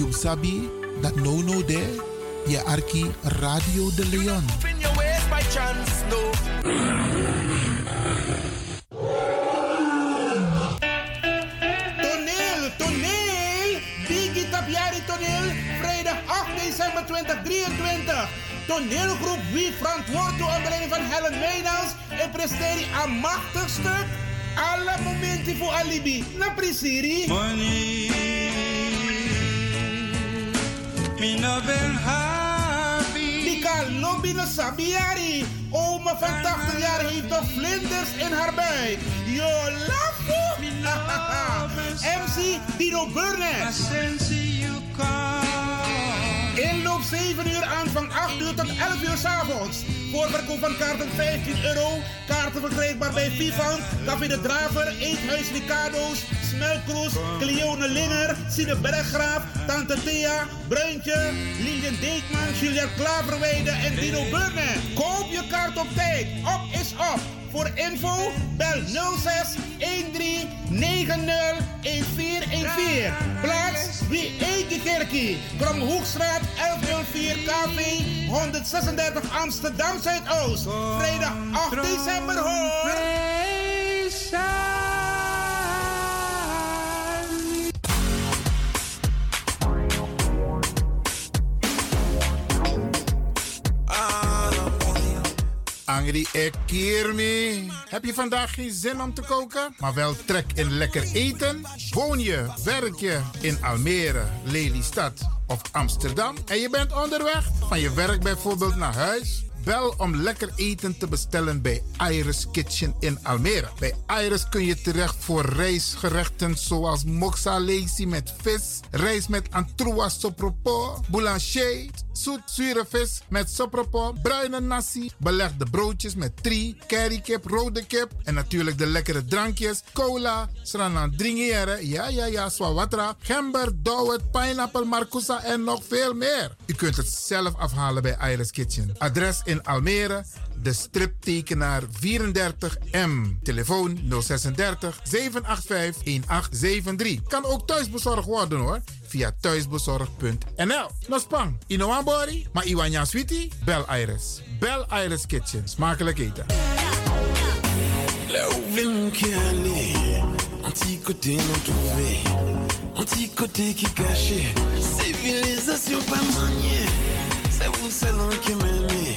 You sabi dat no no de je arki Radio de Leon. Toneel, toneel! Biggie Tapiari toneel, vrijdag 8 december 2023. Toneelgroep Wie verantwoord onder leiding van Helen Meijnans en presteert een machtig stuk. Alle momenten voor alibi. Na prisiri. Money. Me no ben happy. Lobby no sabiari. Oma van 80 jaar heeft nog vlinders in haar buik. Yo, lafo. MC Dino Burnett. Inloop 7 uur aan van 8 uur tot 11 uur s avonds. Voorverkoop van kaarten 15 euro. Kaarten verkrijgbaar bij Vivant, Café de Draver, Eethuis Ricardo's, Smelkroes, Cleone Linger, Sine Berggraaf, Tante Thea, Bruintje, Lilian Deekman, Julia Klaverweide en Dino Burnett. Koop je kaart op tijd. Op is op. Voor info bel 06 13 90 1414. Plaats wie eet kerkie. Kromhoekstraat 1104 KV 136 Amsterdam Zuidoost. Vrijdag 8 december hoor. Angry Ekirmi. Heb je vandaag geen zin om te koken, maar wel trek in lekker eten? Woon je, werk je in Almere, Lelystad of Amsterdam en je bent onderweg van je werk bijvoorbeeld naar huis? Bel om lekker eten te bestellen bij Iris Kitchen in Almere. Bij Iris kun je terecht voor rijstgerechten zoals moxa met vis, rijst met antroas sopropo, boulanger, zoet zure vis met sopropo, bruine nasi, belegde broodjes met tri, currykip, rode kip en natuurlijk de lekkere drankjes, cola, sranan dringere, ja ja ja, swawatra, gember, dowet, pineapple, marcousa en nog veel meer. U kunt het zelf afhalen bij Iris Kitchen. Adres in Almere, de striptekenaar 34M. Telefoon 036 785 1873. Kan ook thuisbezorgd worden hoor. Via thuisbezorgd.nl. Nospang, Inoambori, maar Iwanya Sweetie? Bel Iris. Bel Iris Kitchen. Smakelijk eten. Civilisation pas c'est vous seul qui m'aimez,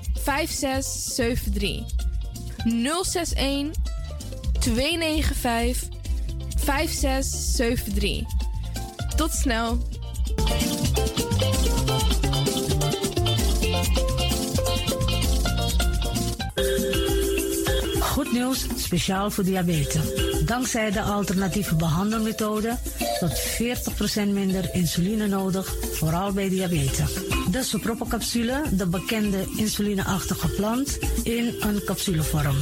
5673. 061 295 5673. Tot snel. Goed nieuws, speciaal voor diabetes. Dankzij de alternatieve behandelmethode tot 40% minder insuline nodig, vooral bij diabetes. De sopropocapsule, de bekende insulineachtige plant, in een capsulevorm.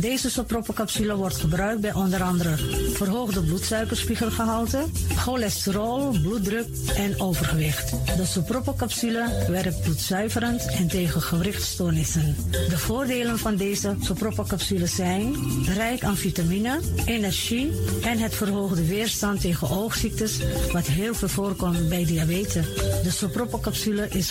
Deze sopropocapsule wordt gebruikt bij onder andere verhoogde bloedsuikerspiegelgehalte, cholesterol, bloeddruk en overgewicht. De sopropocapsule werkt bloedzuiverend en tegen gewrichtstoornissen. De voordelen van deze sopropocapsule zijn rijk aan vitamine, energie en het verhoogde weerstand tegen oogziektes, wat heel veel voorkomt bij diabetes. De sopropocapsule is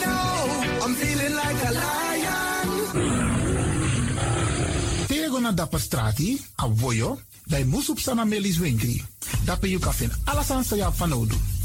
na dapper strati, a voyo, bij Moesop Sana Melis Winkri. Dapper you alles aan sa van Odu.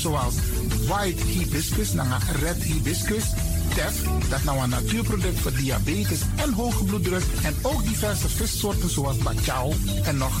zoals white hibiscus, naar red hibiscus. Tef, dat nou een natuurproduct voor diabetes en hoge bloeddruk. En ook diverse vissoorten zoals bachao en nog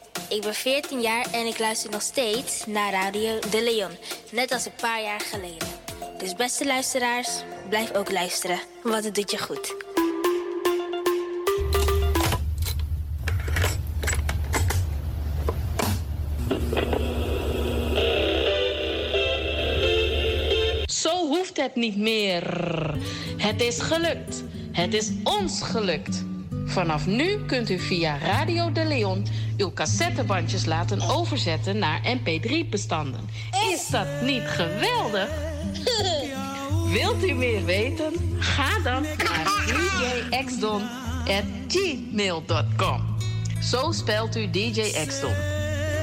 Ik ben 14 jaar en ik luister nog steeds naar Radio De Leon. Net als een paar jaar geleden. Dus beste luisteraars, blijf ook luisteren, want het doet je goed. Zo hoeft het niet meer. Het is gelukt. Het is ons gelukt. Vanaf nu kunt u via Radio de Leon uw cassettebandjes laten overzetten naar mp3-bestanden. Is dat niet geweldig? Wilt u meer weten? Ga dan naar djxdon.gmail.com. Zo spelt u DJ Xdon.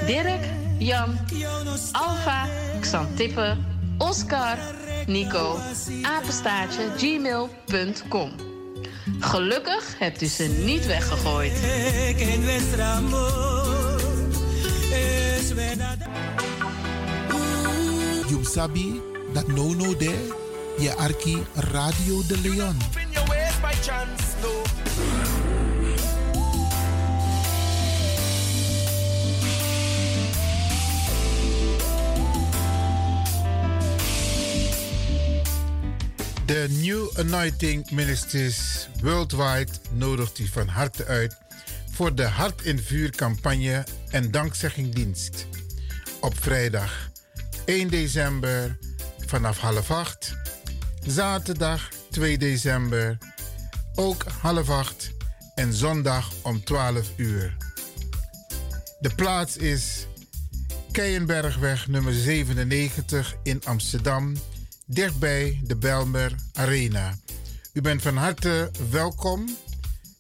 Dirk, Jan, Alfa, Xantippe, Oscar, Nico, apenstaartje, gmail.com. Gelukkig hebt u ze niet weggegooid. You sabi dat no no de je arki Radio de Leon. De New Anointing Ministries Worldwide nodigt u van harte uit voor de Hart in Vuur campagne en dankzeggingdienst. Op vrijdag 1 december vanaf half acht. Zaterdag 2 december ook half acht. En zondag om 12 uur. De plaats is Keienbergweg nummer 97 in Amsterdam, dichtbij de Belmer Arena. U bent van harte welkom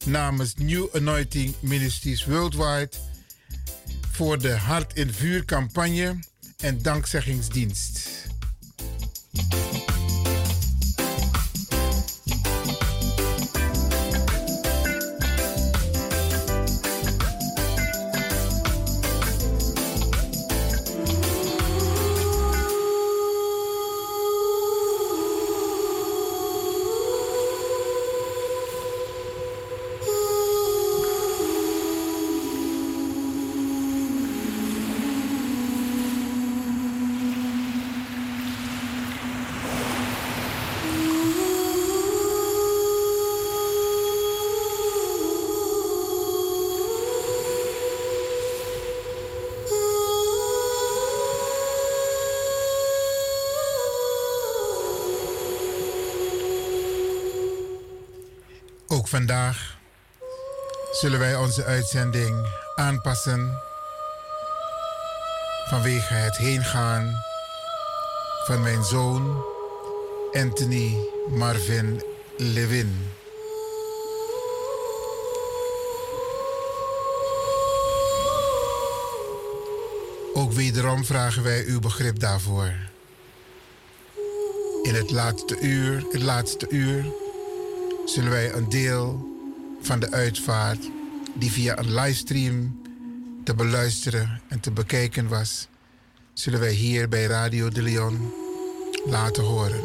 namens New Anointing Ministries Worldwide voor de Hart in Vuur campagne en dankzeggingsdienst. Vandaag zullen wij onze uitzending aanpassen vanwege het heengaan van mijn zoon Anthony Marvin Levin. Ook wederom vragen wij uw begrip daarvoor. In het laatste uur, het laatste uur zullen wij een deel van de uitvaart die via een livestream te beluisteren en te bekijken was, zullen wij hier bij Radio de Leon laten horen.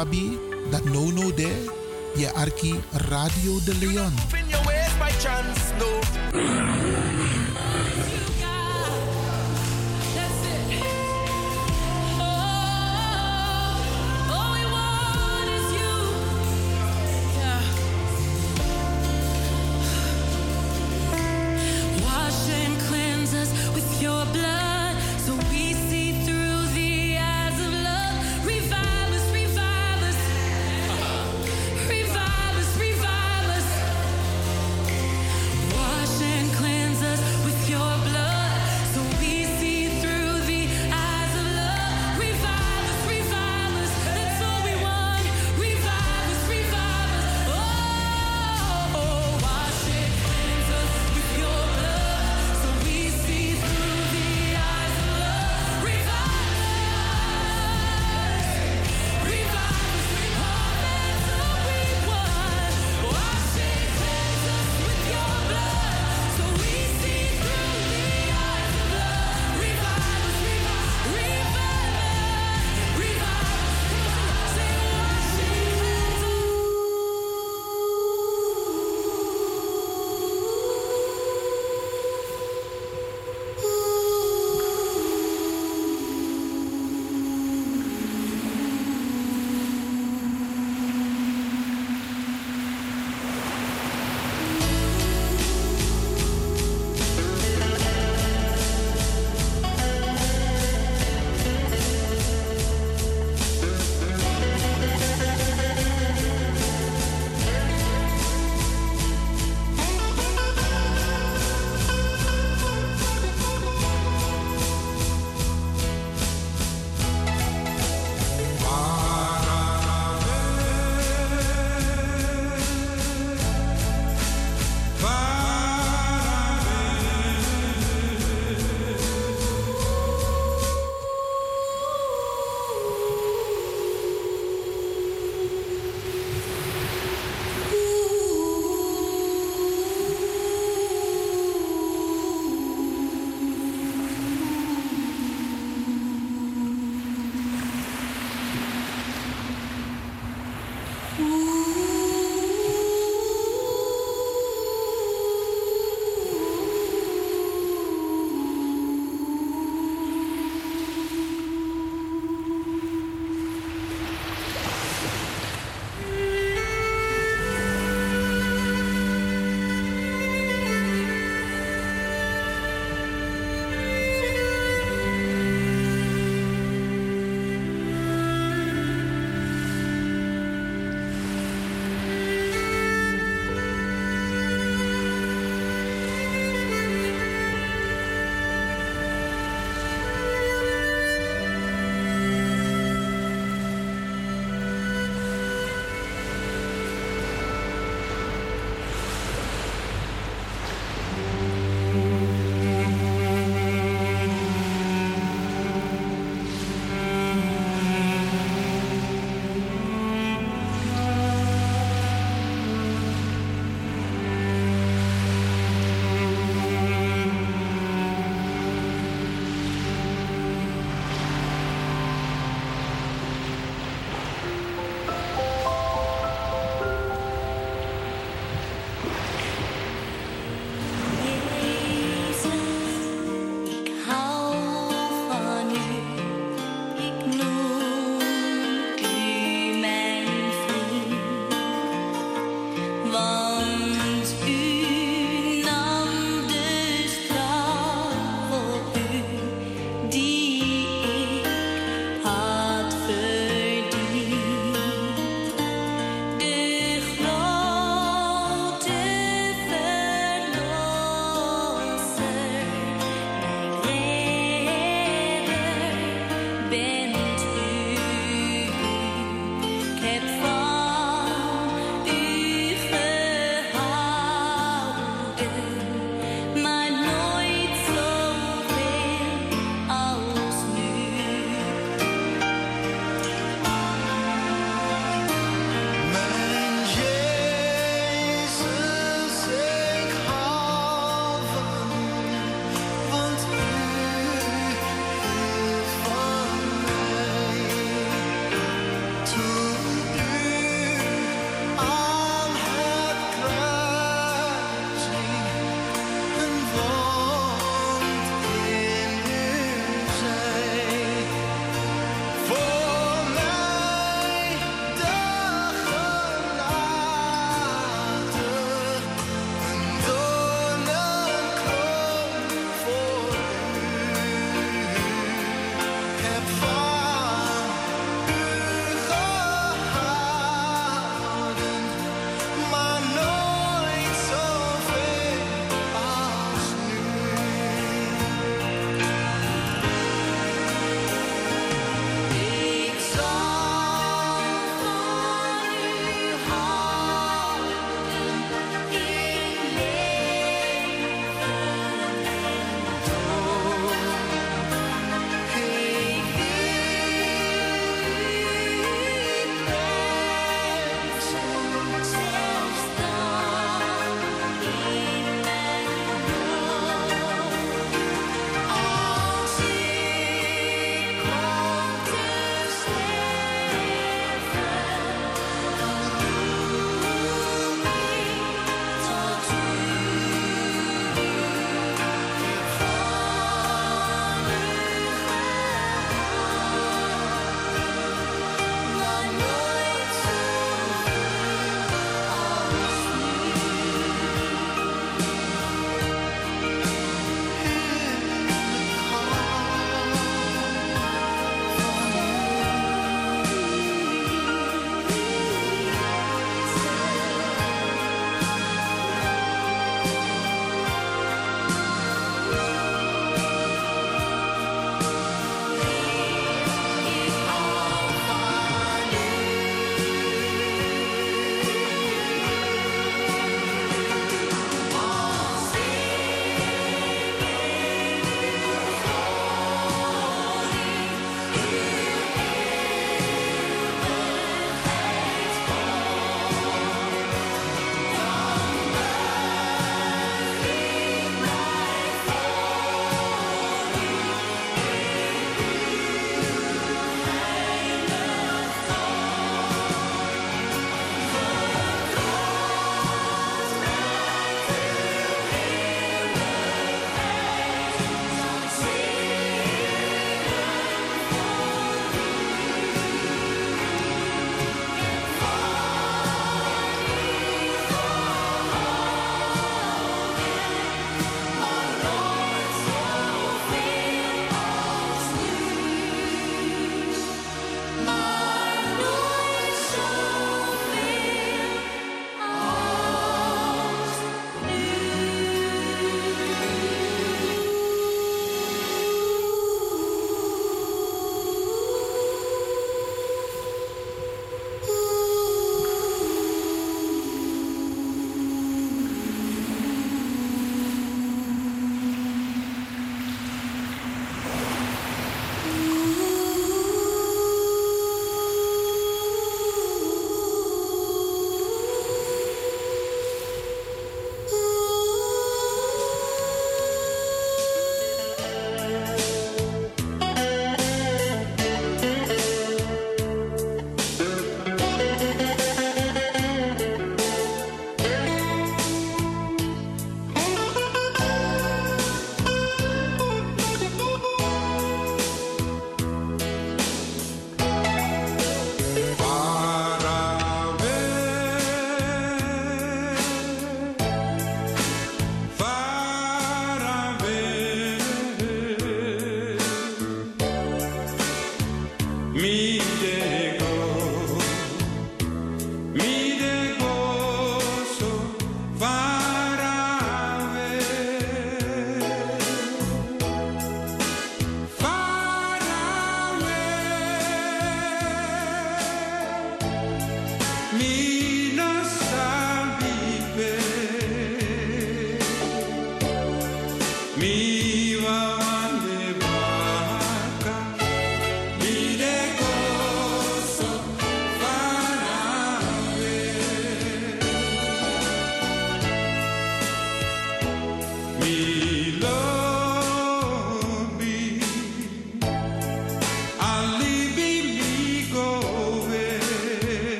sabi that no no there, arki Radio De Leon.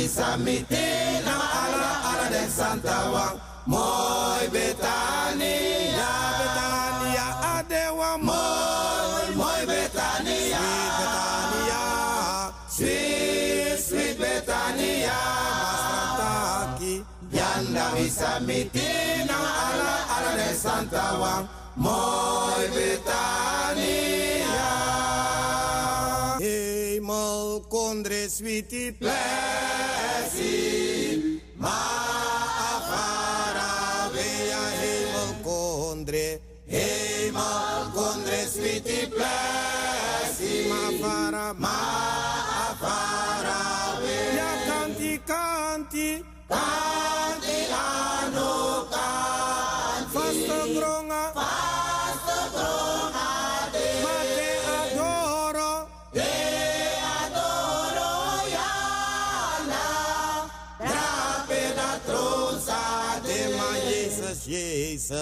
misamite na ala ala de santawa moi betania. Betania adewa moi moi betania. Betania. Sweet sweet betania. Masataki yanda misamite na ala ala de santawa sweetie Blessed, my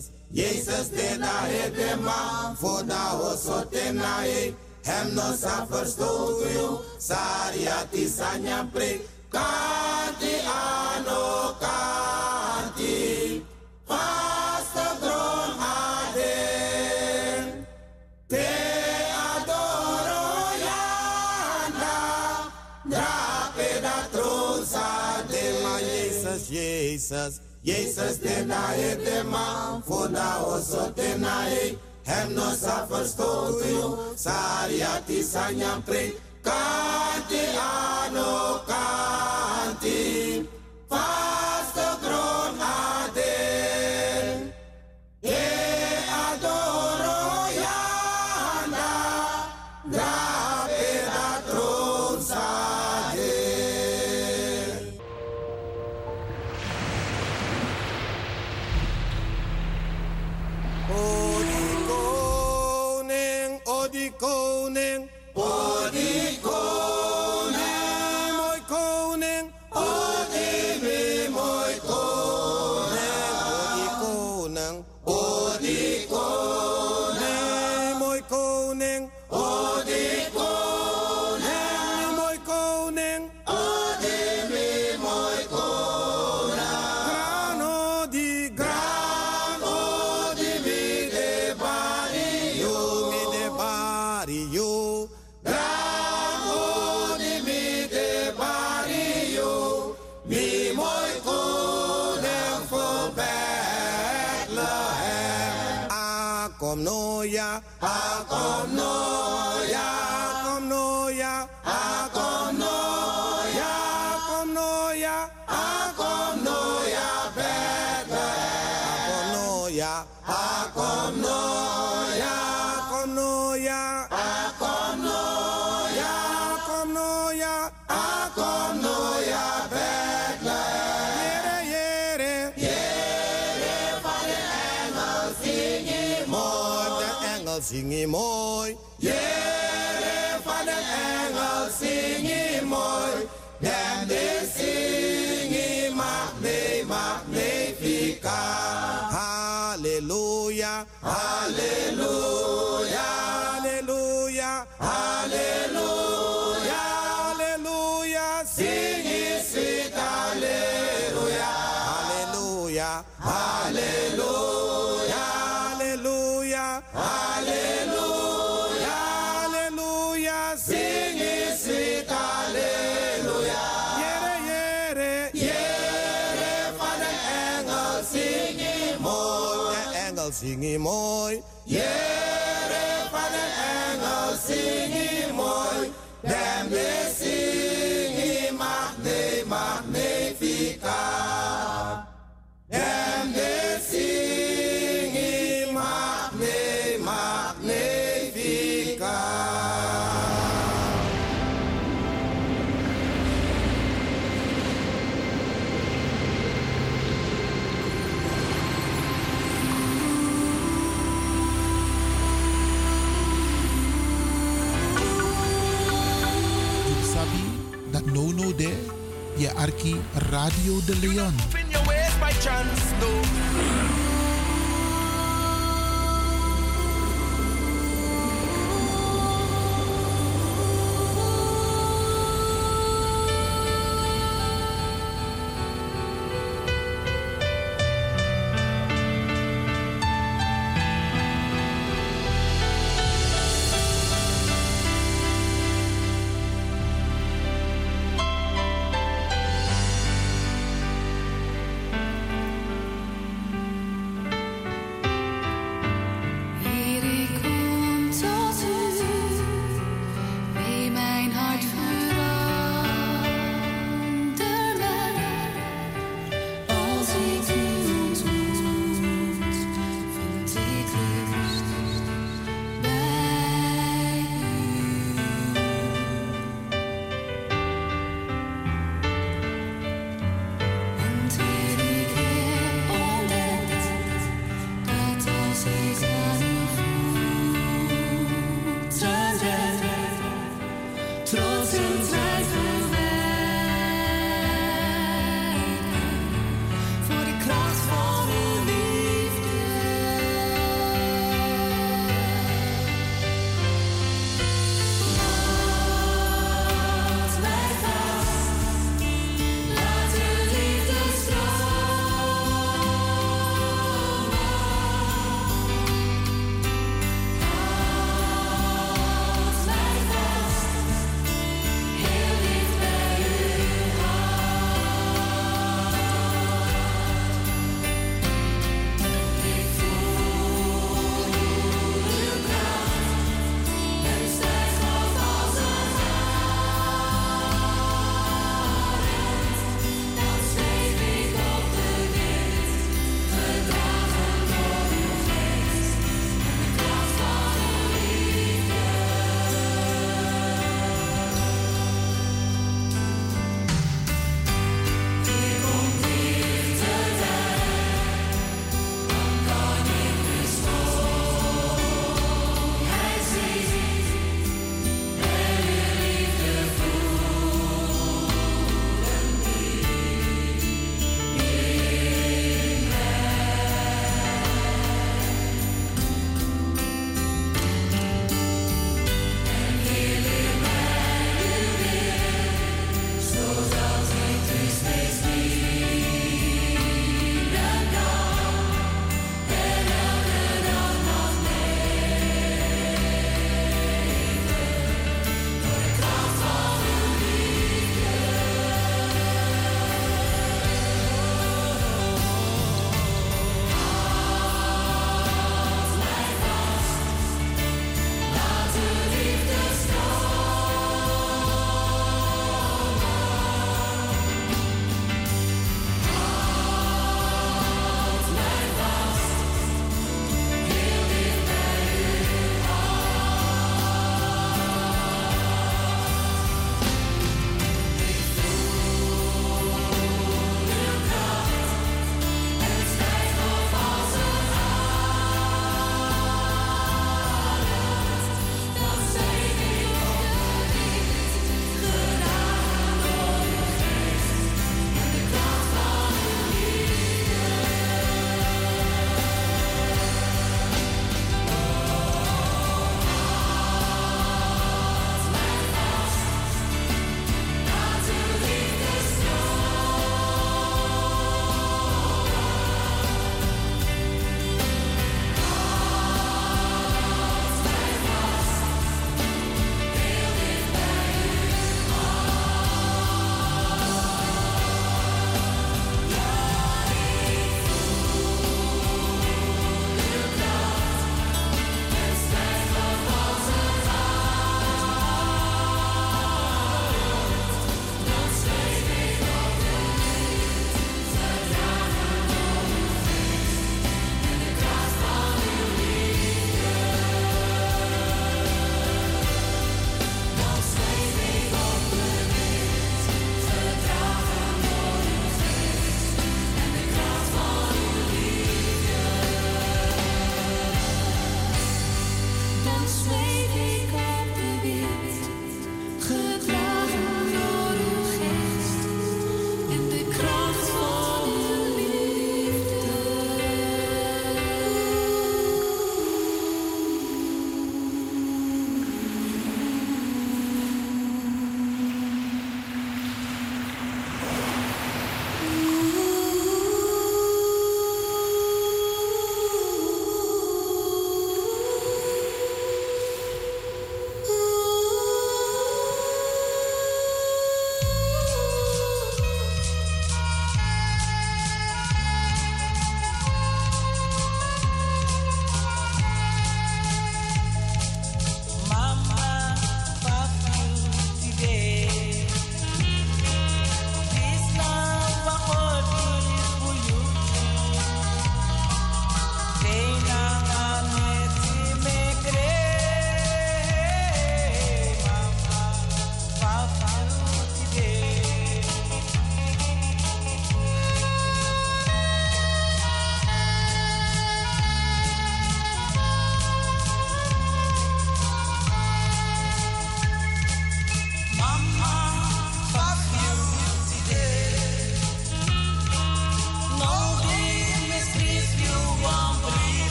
Jesus. Jezus de na e de ma, voor na osote na e. Hem no sa verstoot u, sariati sanya pre. Kanti ano kanti. Te adoro yanda, drape da tron sa de ma. Jezus, Jezus. Jezus de e voor na oso tena nae, hem no sa verstoot yo, sariati tisanya pre, kanti ano kanti, vasto groot. Arki Radio de Leon.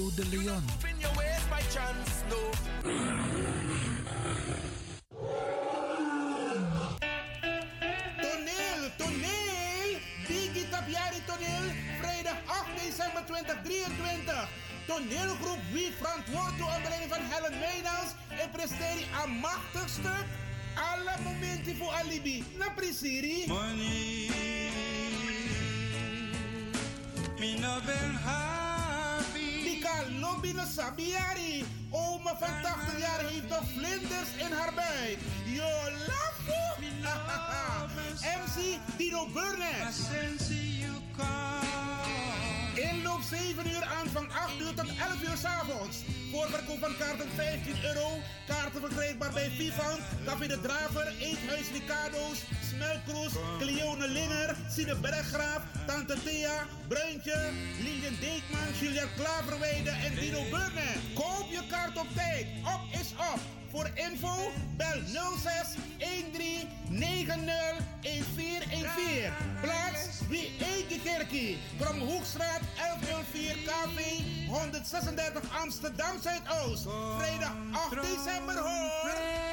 Radio de Leon. Toneel, toneel! Digi Tapiari Toneel, vrijdag 8 december 2023. Toneelgroep Wie verantwoord door onder leiding van Helen Meynals en presteert een machtig stuk. Alle momenten voor alibi. Na prisiri. Money, me no ben. Na sabiari. Oma van 80 jaar heeft nog vlinders in haar buik. Yo, lafo! MC Dino Burnett. Inloop 7 uur aan van 8 uur tot 11 uur 's avonds. Voorverkoop van kaarten 15 euro. Kaarten verkrijgbaar bij Vivant, Café de Draver, Eethuis Ricardo's, Smelkroes, Cleone Linger, Sine Berggraaf, Tante Thea, Bruintje, Lilian Deekman, Julia Klaverweide en Dino Burnett. Koop je kaart op tijd. Op is op. Voor info bel 06 13 90 1414. Plaats wie eet kerkie. Hoekstraat 1104 KV 136 Amsterdam Zuidoost. Vrijdag 8 december hoor.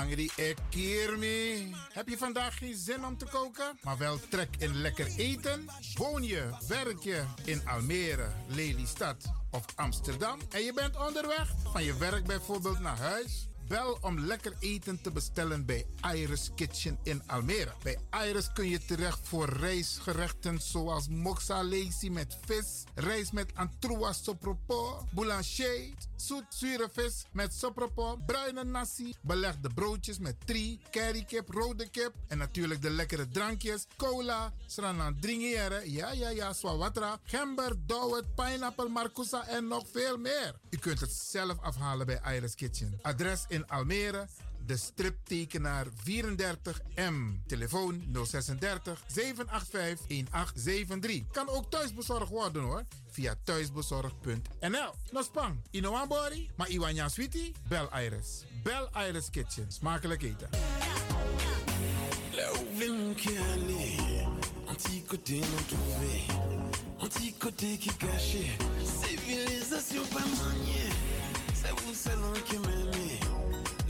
Angry Ekirmi. Heb je vandaag geen zin om te koken, maar wel trek in lekker eten? Woon je, werk je in Almere, Lelystad of Amsterdam en je bent onderweg van je werk bijvoorbeeld naar huis? Bel om lekker eten te bestellen bij Iris Kitchen in Almere. Bij Iris kun je terecht voor rijstgerechten zoals moxa met vis, rijst met antroa sopropo, boulanger, zoet zure vis met sopropo, bruine nasi, belegde broodjes met tri, currykip, rode kip en natuurlijk de lekkere drankjes, cola, sranan dringiere, ja ja ja, swawatra, gember, dowet, pineapple, marcousa en nog veel meer. U kunt het zelf afhalen bij Iris Kitchen. Adres in Almere, de striptekenaar 34M. Telefoon 036 785 1873. Kan ook thuisbezorgd worden hoor. Via thuisbezorgd.nl. Nospang, Inoambori, maar Iwanya Sweetie? Bel Iris. Bel Iris Kitchen. Smakelijk eten. Civilisation pas c'est vous seul qui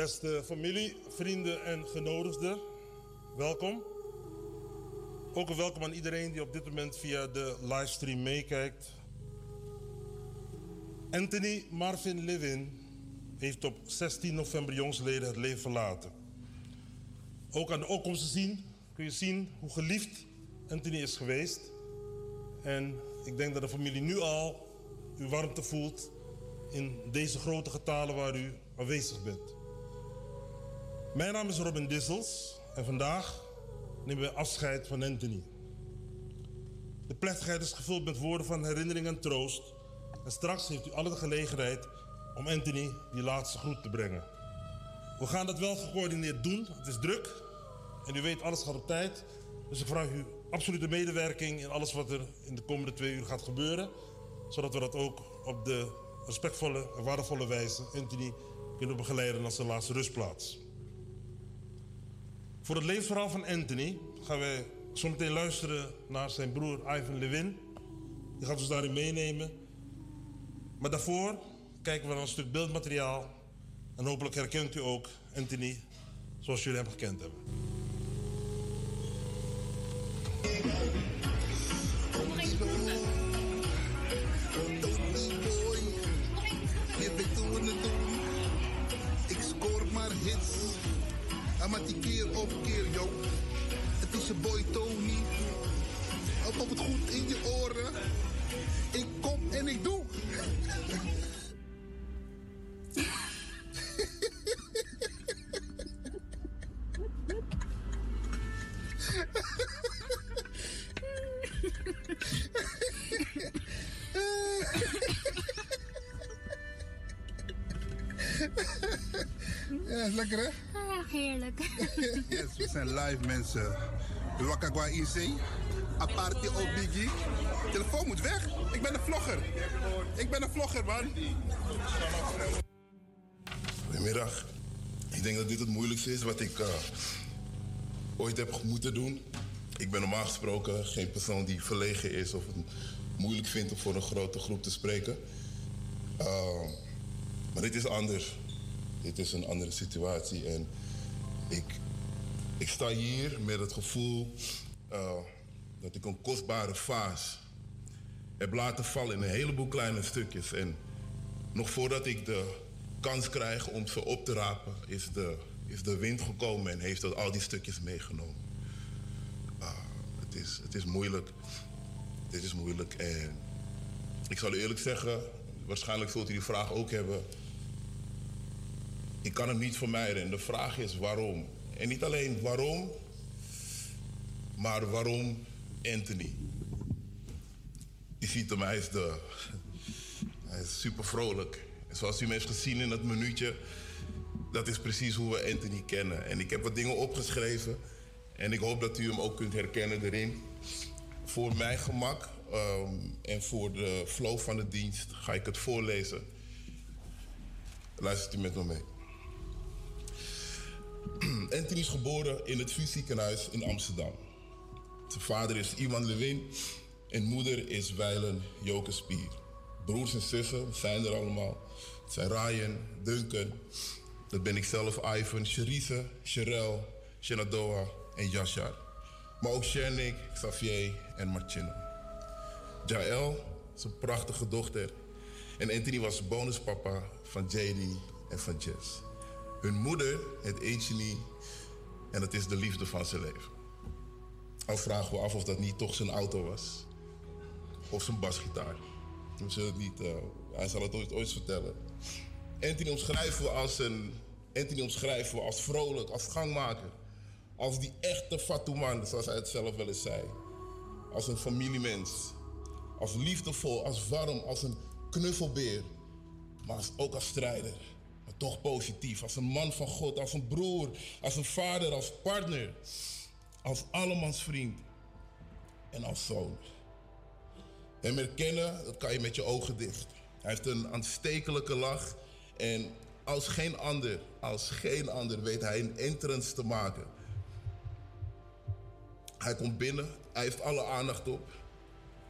Beste familie, vrienden en genodigden, welkom. Ook een welkom aan iedereen die op dit moment via de livestream meekijkt. Anthony Marvin Levin heeft op 16 november jongsleden het leven verlaten. Ook aan de opkomst te zien kun je zien hoe geliefd Anthony is geweest. En ik denk dat de familie nu al uw warmte voelt in deze grote getalen waar u aanwezig bent. Mijn naam is Robin Dissels en vandaag nemen we afscheid van Anthony. De plechtigheid is gevuld met woorden van herinnering en troost. En straks heeft u alle de gelegenheid om Anthony die laatste groet te brengen. We gaan dat wel gecoördineerd doen. Het is druk en u weet alles gaat op tijd. Dus ik vraag u absolute medewerking in alles wat er in de komende twee uur gaat gebeuren. Zodat we dat ook op de respectvolle en waardevolle wijze Anthony kunnen begeleiden naar zijn laatste rustplaats. Voor het levensverhaal van Anthony gaan wij zometeen luisteren naar zijn broer Ivan Lewin. Die gaat ons daarin meenemen. Maar daarvoor kijken we naar een stuk beeldmateriaal. En hopelijk herkent u ook Anthony zoals jullie hem gekend hebben. Maar die keer op keer, yo. Het is je boy Tony. Op het goed in je oren. Ik kom en ik doe. live mensen. Wakagwa IC. Aparte op Biggie. Telefoon moet weg. Ik ben een vlogger. Ik ben een vlogger, man. Goedemiddag. Ik denk dat dit het moeilijkste is wat ik eh, ooit heb moeten doen. Ik ben normaal gesproken geen persoon die verlegen is of het moeilijk vindt om voor een grote groep te spreken. Uh, maar dit is anders. Dit is een andere situatie en ik, ik sta hier met het gevoel uh, dat ik een kostbare vaas heb laten vallen in een heleboel kleine stukjes. En nog voordat ik de kans krijg om ze op te rapen, is de, is de wind gekomen en heeft dat al die stukjes meegenomen. Uh, het, is, het is moeilijk. Dit is moeilijk. En ik zal eerlijk zeggen, waarschijnlijk zult u die vraag ook hebben. Ik kan hem niet vermijden. En de vraag is waarom. En niet alleen waarom, maar waarom Anthony? Je ziet hem, hij is, hij is super vrolijk. Zoals u hem heeft gezien in dat minuutje, dat is precies hoe we Anthony kennen. En ik heb wat dingen opgeschreven en ik hoop dat u hem ook kunt herkennen erin. Voor mijn gemak um, en voor de flow van de dienst ga ik het voorlezen. Luistert u met me mee. Anthony is geboren in het Fysiekkenhuis in Amsterdam. Zijn vader is Iwan Lewin en moeder is Weilen Joke Spier. Broers en zussen zijn er allemaal. Het zijn Ryan, Duncan, dat ben ik zelf, Ivan, Cherise, Sherelle, Shenadoa en Yashar. Maar ook Shernik, Xavier en Martino. Jaël is een prachtige dochter. En Anthony was bonuspapa van JD en van Jess. Hun moeder heet Etienne en het is de liefde van zijn leven. Al vragen we af of dat niet toch zijn auto was. Of zijn basgitaar. We zullen het niet, eh, hij zal het ooit, ooit vertellen. Anthony omschrijven we als een... Anthony omschrijven we als vrolijk, als gangmaker. Als die echte Fatouman, zoals hij het zelf wel eens zei. Als een familiemens. Als liefdevol, als warm, als een knuffelbeer. Maar ook als strijder. Toch positief. Als een man van God, als een broer, als een vader, als partner. Als allemans vriend. En als zoon. Hem herkennen, dat kan je met je ogen dicht. Hij heeft een aanstekelijke lach. En als geen ander, als geen ander weet hij een entrance te maken. Hij komt binnen, hij heeft alle aandacht op.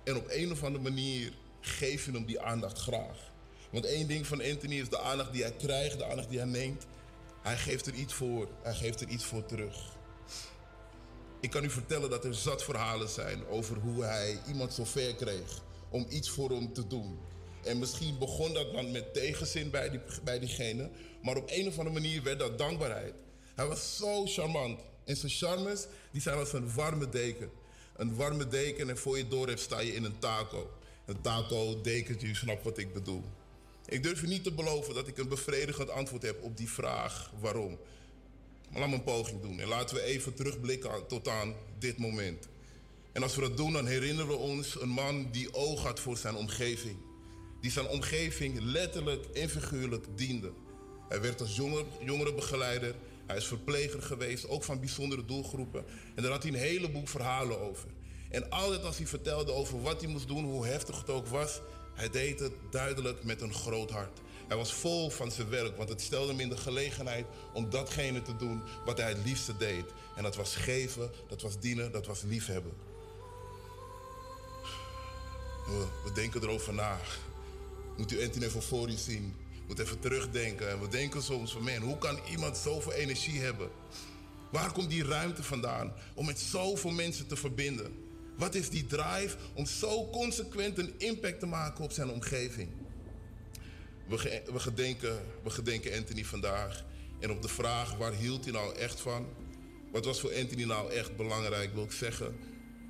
En op een of andere manier geef je hem die aandacht graag. Want één ding van Anthony is de aandacht die hij krijgt, de aandacht die hij neemt. Hij geeft er iets voor, hij geeft er iets voor terug. Ik kan u vertellen dat er zat verhalen zijn over hoe hij iemand zo ver kreeg om iets voor hem te doen. En misschien begon dat dan met tegenzin bij, die, bij diegene, maar op een of andere manier werd dat dankbaarheid. Hij was zo charmant. En zijn charmes die zijn als een warme deken. Een warme deken en voor je door sta je in een taco. Een taco, dekentje, u snapt wat ik bedoel. Ik durf u niet te beloven dat ik een bevredigend antwoord heb op die vraag waarom. Maar laat me een poging doen en laten we even terugblikken tot aan dit moment. En als we dat doen, dan herinneren we ons een man die oog had voor zijn omgeving. Die zijn omgeving letterlijk en figuurlijk diende. Hij werd als jonger, jongerenbegeleider, hij is verpleger geweest, ook van bijzondere doelgroepen. En daar had hij een heleboel verhalen over. En altijd als hij vertelde over wat hij moest doen, hoe heftig het ook was, hij deed het duidelijk met een groot hart. Hij was vol van zijn werk, want het stelde hem in de gelegenheid om datgene te doen wat hij het liefste deed. En dat was geven, dat was dienen, dat was liefhebben. We, denken erover na. Moet u Anthony even voor u zien. Moet even terugdenken. En we denken soms van, man, hoe kan iemand zoveel energie hebben? Waar komt die ruimte vandaan om met zoveel mensen te verbinden? Wat is die drive om zo consequent een impact te maken op zijn omgeving? We, we, gedenken, we gedenken Anthony vandaag. En op de vraag waar hield hij nou echt van? Wat was voor Anthony nou echt belangrijk? Wil ik zeggen,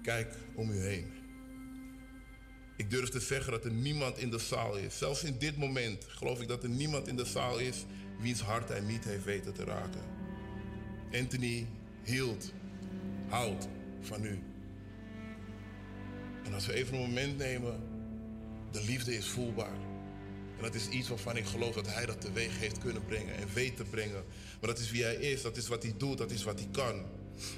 kijk om u heen. Ik durf te zeggen dat er niemand in de zaal is. Zelfs in dit moment geloof ik dat er niemand in de zaal is wiens hart hij niet heeft weten te raken. Anthony hield, houdt van u. En als we even een moment nemen, de liefde is voelbaar. En dat is iets waarvan ik geloof dat hij dat teweeg heeft kunnen brengen en weet te brengen. Maar dat is wie hij is, dat is wat hij doet, dat is wat hij kan.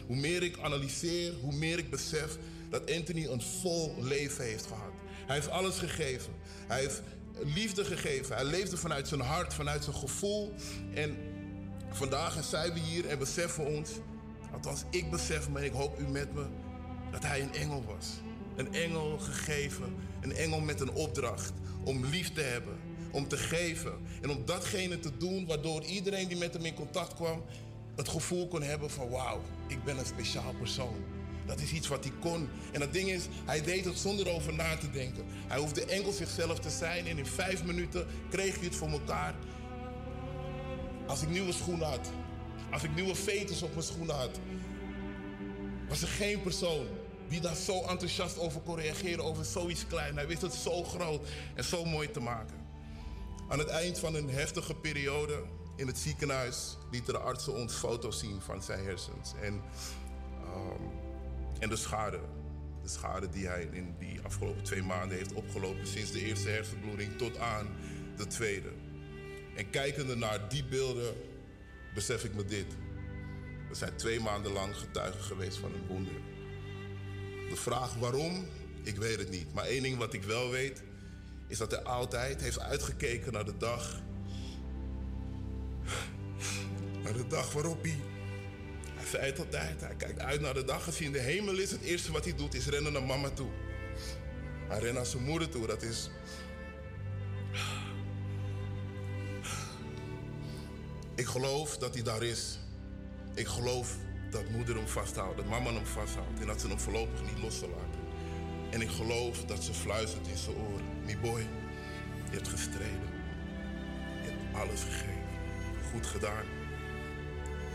Hoe meer ik analyseer, hoe meer ik besef dat Anthony een vol leven heeft gehad. Hij heeft alles gegeven. Hij heeft liefde gegeven. Hij leefde vanuit zijn hart, vanuit zijn gevoel. En vandaag zijn we hier en beseffen ons, althans ik besef me en ik hoop u met me, dat hij een engel was. Een engel gegeven, een engel met een opdracht om lief te hebben, om te geven en om datgene te doen waardoor iedereen die met hem in contact kwam het gevoel kon hebben van wauw, ik ben een speciaal persoon. Dat is iets wat hij kon. En dat ding is, hij deed het zonder over na te denken. Hij hoefde enkel zichzelf te zijn en in vijf minuten kreeg hij het voor elkaar. Als ik nieuwe schoenen had, als ik nieuwe veters op mijn schoenen had, was er geen persoon die daar zo enthousiast over kon reageren over zoiets klein. Hij wist het zo groot en zo mooi te maken. Aan het eind van een heftige periode in het ziekenhuis lieten de artsen ons foto's zien van zijn hersens. En, ehm, en de schade. De schade die hij in die afgelopen twee maanden heeft opgelopen sinds de eerste hersenbloeding tot aan de tweede. En kijkende naar die beelden besef ik me dit. We zijn twee maanden lang getuigen geweest van een wonder. De vraag waarom, ik weet het niet. Maar één ding wat ik wel weet, is dat hij altijd heeft uitgekeken naar de dag. Naar de dag waarop hij. Hij zei altijd, hij kijkt uit naar de dag. Als hij in de hemel is, het eerste wat hij doet is rennen naar mama toe. Hij rent naar zijn moeder toe, dat is. Ik geloof dat hij daar is. Ik geloof dat moeder hem vasthoudt, dat mama hem vasthoudt en dat ze hem voorlopig niet los zal laten. En ik geloof dat ze fluistert in zijn oor. Mi boy, je hebt gestreden. Je hebt alles gegeven. Goed gedaan.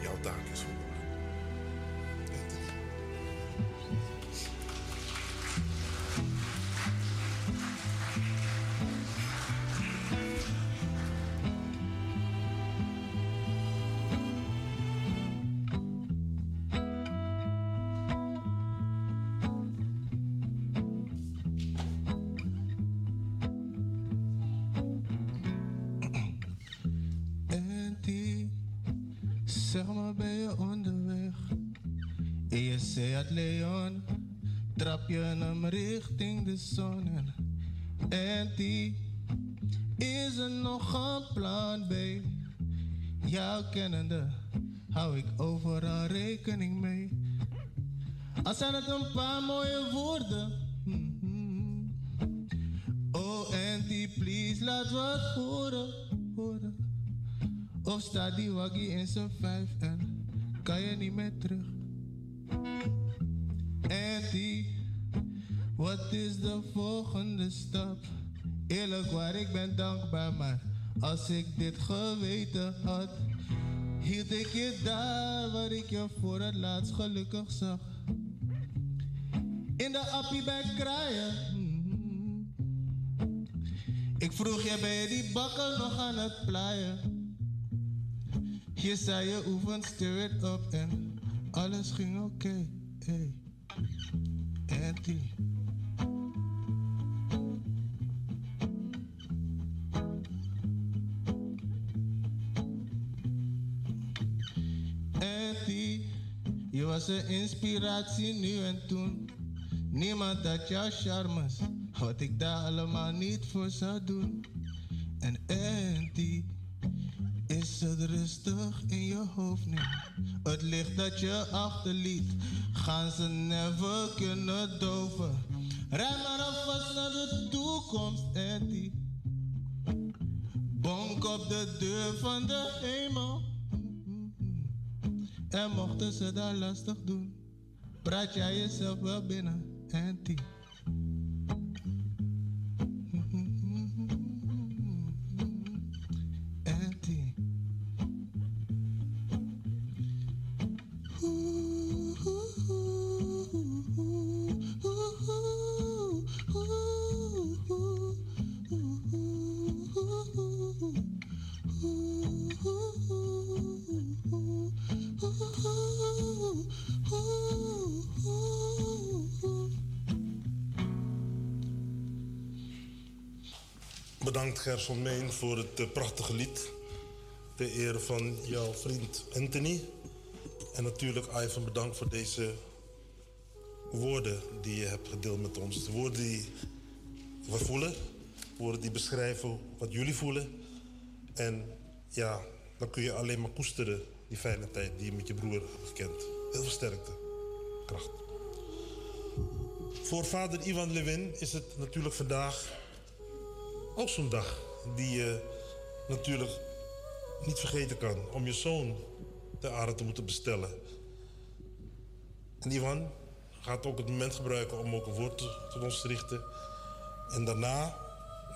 jouw taak is vandaag. Je hem richting de zon. En, die, is er nog een plan B? Jou kennende, hou ik overal rekening mee. Al zijn het een paar mooie woorden. mhm. Oh, Auntie, please, laat wat horen, horen. Of staat die waggie in zijn vijf en kan je niet meer terug? Wat is de volgende stap? Eerlijk waar, ik ben dankbaar, maar als ik dit geweten had, hield ik je daar waar ik je voor het laatst gelukkig zag. In de appie bij kraaien. mhm. Ik vroeg je, je die bakker nog aan het plaaien? Je zei je oefent, it up en alles ging oké. Hey. Was een inspiratie nu en toen. Niemand had jouw charmes, wat ik daar allemaal niet voor zou doen. En Auntie, is het rustig in je hoofd nu? Het licht dat je achterliet, gaan ze never kunnen doven. Rij maar alvast naar de toekomst, Auntie. Bonk op de deur van de hemel. En mochten ze dat lastig doen, praat jij jezelf wel binnen, Auntie. Auntie. Voor het eh, prachtige lied. Ter ere van jouw vriend Anthony. En natuurlijk Ivan bedankt voor deze woorden die je hebt gedeeld met ons. De woorden die we voelen. Woorden die beschrijven wat jullie voelen. En ja, dan kun je alleen maar koesteren die fijne tijd die je met je broer hebt gekend. Heel veel sterkte. Kracht. Voor vader Ivan Lewin is het natuurlijk vandaag ook zo'n dag die je natuurlijk niet vergeten kan om je zoon ter aarde te moeten bestellen. En Ivan gaat ook het moment gebruiken om ook een woord tot ons te richten. En daarna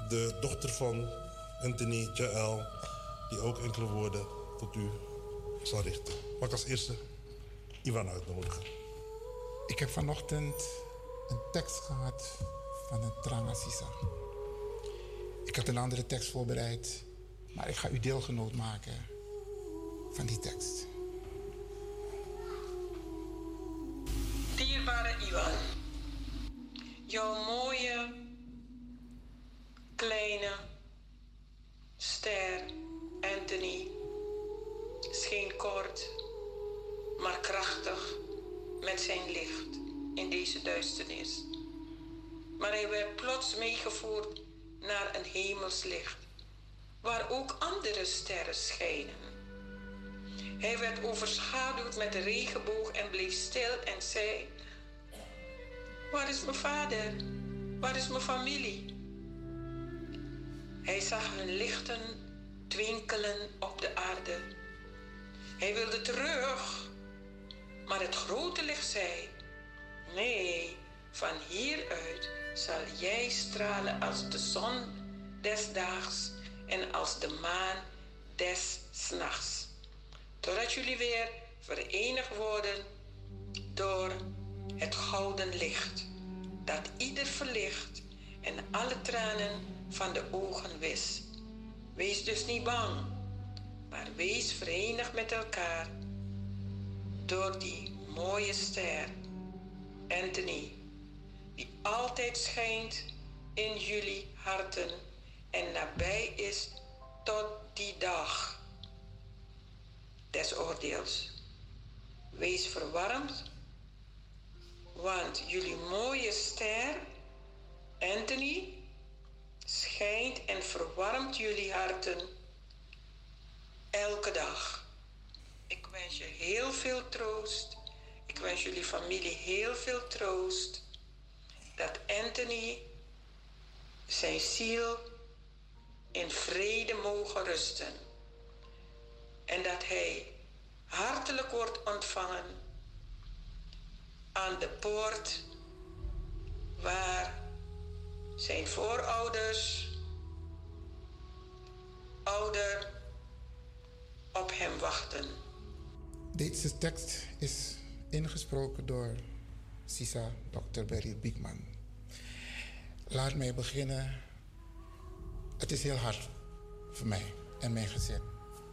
de dochter van Anthony Jael, die ook enkele woorden tot u zal richten. Mag ik als eerste Ivan uitnodigen? Ik heb vanochtend een tekst gehad van een Trangasisa. Ik had een andere tekst voorbereid, maar ik ga u deelgenoot maken van die tekst. Dierbare Iwan, jouw mooie, kleine ster Anthony scheen kort, maar krachtig met zijn licht in deze duisternis. Maar hij werd plots meegevoerd naar een hemelslicht, waar ook andere sterren schijnen. Hij werd overschaduwd met de regenboog en bleef stil en zei: Waar is mijn vader? Waar is mijn familie? Hij zag hun lichten twinkelen op de aarde. Hij wilde terug, maar het grote licht zei: Nee, van hieruit zal jij stralen als de zon des daags en als de maan des s'nachts. Totdat jullie weer verenigd worden door het gouden licht. Dat ieder verlicht en alle tranen van de ogen wist. Wees dus niet bang, maar wees verenigd met elkaar door die mooie ster, Anthony, die altijd schijnt in jullie harten en nabij is tot die dag des oordeels. Wees verwarmd, want jullie mooie ster, Anthony, schijnt en verwarmt jullie harten elke dag. Ik wens je heel veel troost. Ik wens jullie familie heel veel troost. Dat Anthony zijn ziel in vrede mogen rusten. En dat hij hartelijk wordt ontvangen aan de poort waar zijn voorouders, ouder, op hem wachten. Deze tekst is ingesproken door Sisa Dr. Beryl Biekman. Laat mij beginnen. Het is heel hard voor mij en mijn gezin.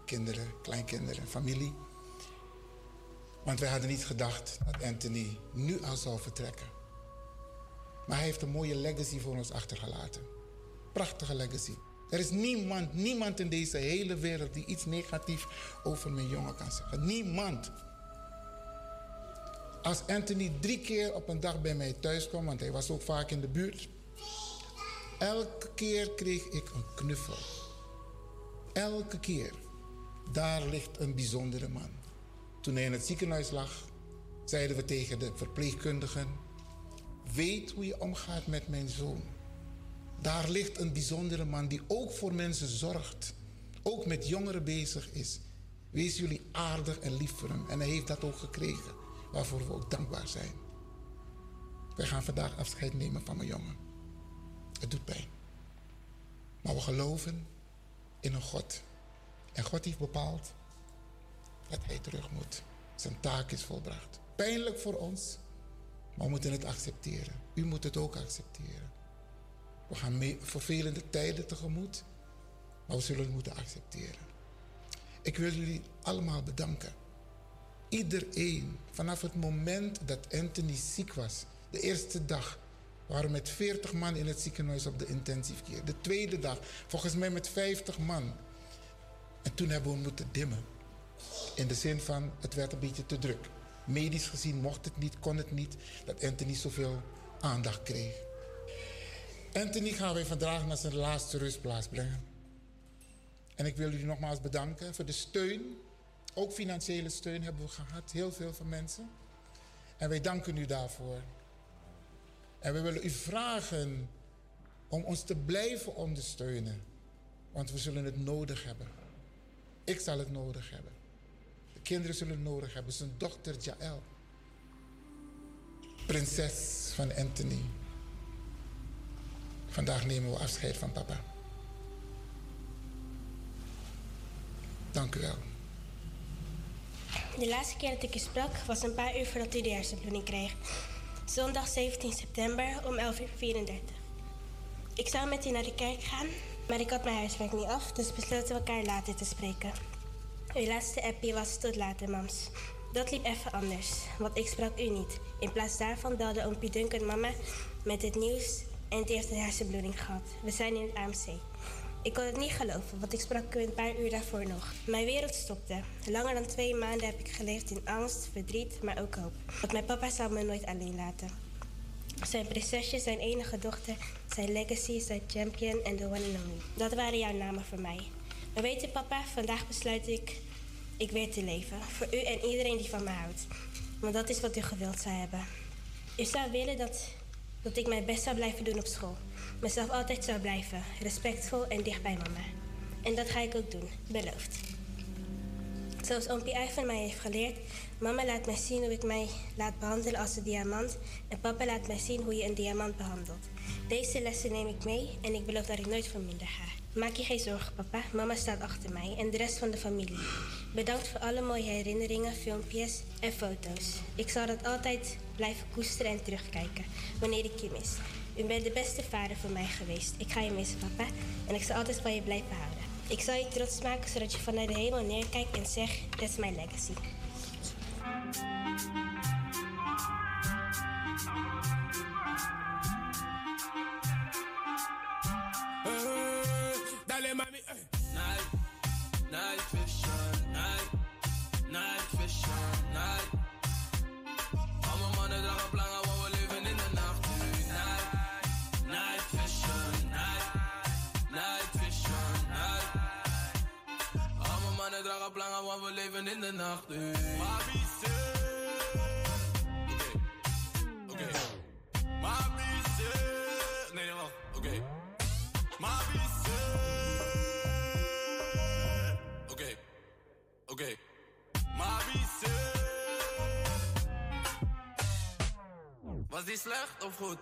Kinderen, kleinkinderen, familie. Want wij hadden niet gedacht dat Anthony nu al zou vertrekken. Maar hij heeft een mooie legacy voor ons achtergelaten. Prachtige legacy. Er is niemand, niemand in deze hele wereld die iets negatiefs over mijn jongen kan zeggen. Niemand. Als Anthony drie keer op een dag bij mij thuis kwam, want hij was ook vaak in de buurt. Elke keer kreeg ik een knuffel. Elke keer. Daar ligt een bijzondere man. Toen hij in het ziekenhuis lag, zeiden we tegen de verpleegkundigen: Weet hoe je omgaat met mijn zoon. Daar ligt een bijzondere man die ook voor mensen zorgt. Ook met jongeren bezig is. Wees jullie aardig en lief voor hem. En hij heeft dat ook gekregen. Waarvoor we ook dankbaar zijn. Wij gaan vandaag afscheid nemen van mijn jongen. Het doet pijn. Maar we geloven in een God. En God heeft bepaald dat hij terug moet. Zijn taak is volbracht. Pijnlijk voor ons, maar we moeten het accepteren. U moet het ook accepteren. We gaan mee, vervelende tijden tegemoet, maar we zullen het moeten accepteren. Ik wil jullie allemaal bedanken. Iedereen, vanaf het moment dat Anthony ziek was, de eerste dag, waren we met 40 man in het ziekenhuis op de intensive care. De tweede dag, volgens mij met 50 man. En toen hebben we moeten dimmen. In de zin van, het werd een beetje te druk. Medisch gezien mocht het niet, kon het niet, dat Anthony zoveel aandacht kreeg. Anthony gaan wij vandaag naar zijn laatste rustplaats brengen. En ik wil jullie nogmaals bedanken voor de steun. Ook financiële steun hebben we gehad, heel veel van mensen. En wij danken u daarvoor. En we willen u vragen om ons te blijven ondersteunen. Want we zullen het nodig hebben. Ik zal het nodig hebben. De kinderen zullen het nodig hebben. Zijn dochter Jaël. Prinses van Anthony. Vandaag nemen we afscheid van papa. Dank u wel. De laatste keer dat ik u sprak was een paar uur voordat u de hersenbloeding kreeg. Zondag 17 september om 11.34 uur. Ik zou met u naar de kerk gaan, maar ik had mijn huiswerk niet af, dus besloten we elkaar later te spreken. Uw laatste appie was tot later, mams. Dat liep even anders, want ik sprak u niet. In plaats daarvan belde oompie Duncan mama met het nieuws en het heeft een hersenbloeding gehad. We zijn in het AMC. Ik kon het niet geloven, want ik sprak u een paar uur daarvoor nog. Mijn wereld stopte. Langer dan twee maanden heb ik geleefd in angst, verdriet, maar ook hoop. Want mijn papa zou me nooit alleen laten. Zijn prinsesje, zijn enige dochter, zijn legacy, zijn champion en de one and only. Dat waren jouw namen voor mij. Maar weet je papa, vandaag besluit ik, ik weer te leven. Voor u en iedereen die van me houdt. Want dat is wat u gewild zou hebben. U zou willen dat, dat ik mijn best zou blijven doen op school. Mezelf altijd zou blijven, respectvol en dicht bij mama. En dat ga ik ook doen, beloofd. Zoals oompie Ivan mij heeft geleerd, mama laat mij zien hoe ik mij laat behandelen als een diamant en papa laat mij zien hoe je een diamant behandelt. Deze lessen neem ik mee en ik beloof dat ik nooit verminder ga. Maak je geen zorgen, papa. Mama staat achter mij en de rest van de familie. Bedankt voor alle mooie herinneringen, filmpjes en foto's. Ik zal dat altijd blijven koesteren en terugkijken wanneer ik je mis. U bent de beste vader voor mij geweest. Ik ga je missen, papa. En ik zal altijd van je blijven houden. Ik zal je trots maken zodat je vanuit de hemel neerkijkt en zegt: That's my legacy. Night dragen plangen, want we leven in de nacht nu. Mami, Oké, oké. Mami, Nee, wacht, oké. Mami, Oké, oké. Mami, Was die slecht of goed?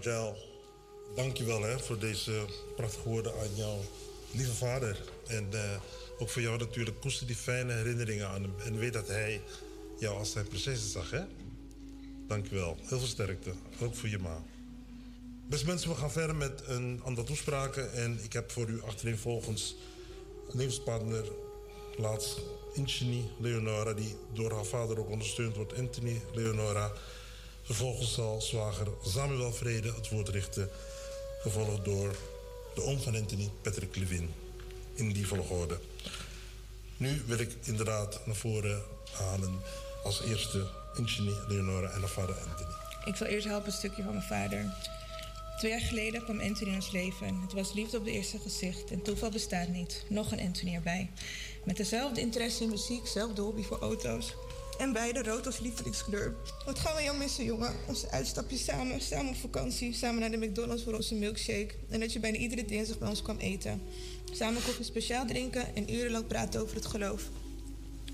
Jael, dankjewel hè, voor deze prachtige woorden aan jouw lieve vader. En eh, ook voor jou natuurlijk, koester die fijne herinneringen aan hem. En weet dat hij jou als zijn prinses zag, hè? Dankjewel. Heel veel sterkte. Ook voor je ma. Beste mensen, we gaan verder met een aantal toespraken. En ik heb voor u achtereenvolgens een levenspartner, laatst Inchini Leonora, die door haar vader ook ondersteund wordt, Anthony Leonora. Vervolgens zal zwager Samuel Vrede het woord richten, gevolgd door de oom van Anthony, Patrick Levin, in die volgorde. Nu wil ik inderdaad naar voren halen als eerste Inchini Leonora en haar vader Anthony. Ik zal eerst helpen een stukje van mijn vader. Twee jaar geleden kwam Anthony in ons leven. Het was liefde op het eerste gezicht en toeval bestaat niet. Nog een Anthony erbij. Met dezelfde interesse in muziek, zelfde hobby voor auto's. En beide rood als lievelingskleur. Wat gaan we jou missen, jongen? Onze uitstapjes samen, samen op vakantie, samen naar de McDonald's voor onze milkshake. En dat je bijna iedere dinsdag bij ons kwam eten. Samen koffie speciaal drinken en urenlang praten over het geloof.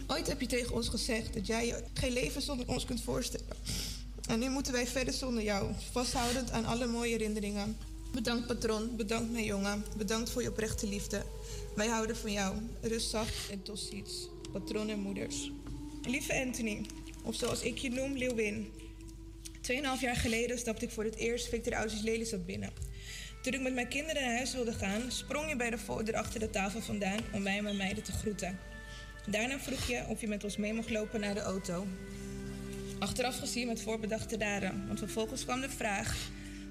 Ooit heb je tegen ons gezegd dat jij je geen leven zonder ons kunt voorstellen. En nu moeten wij verder zonder jou, vasthoudend aan alle mooie herinneringen. Bedankt patron, bedankt mijn jongen, bedankt voor je oprechte liefde. Wij houden van jou. Rust zacht en tot ziens. Patron en moeders. Lieve Anthony, of zoals ik je noem, Leeuwin. Tweeënhalf jaar geleden stapte ik voor het eerst Victor Ausi's Lelystad binnen. Toen ik met mijn kinderen naar huis wilde gaan, sprong je bij de voordeur achter de tafel vandaan om mij en mijn meiden te groeten. Daarna vroeg je of je met ons mee mocht lopen naar de auto. Achteraf gezien met voorbedachte daden, want vervolgens kwam de vraag: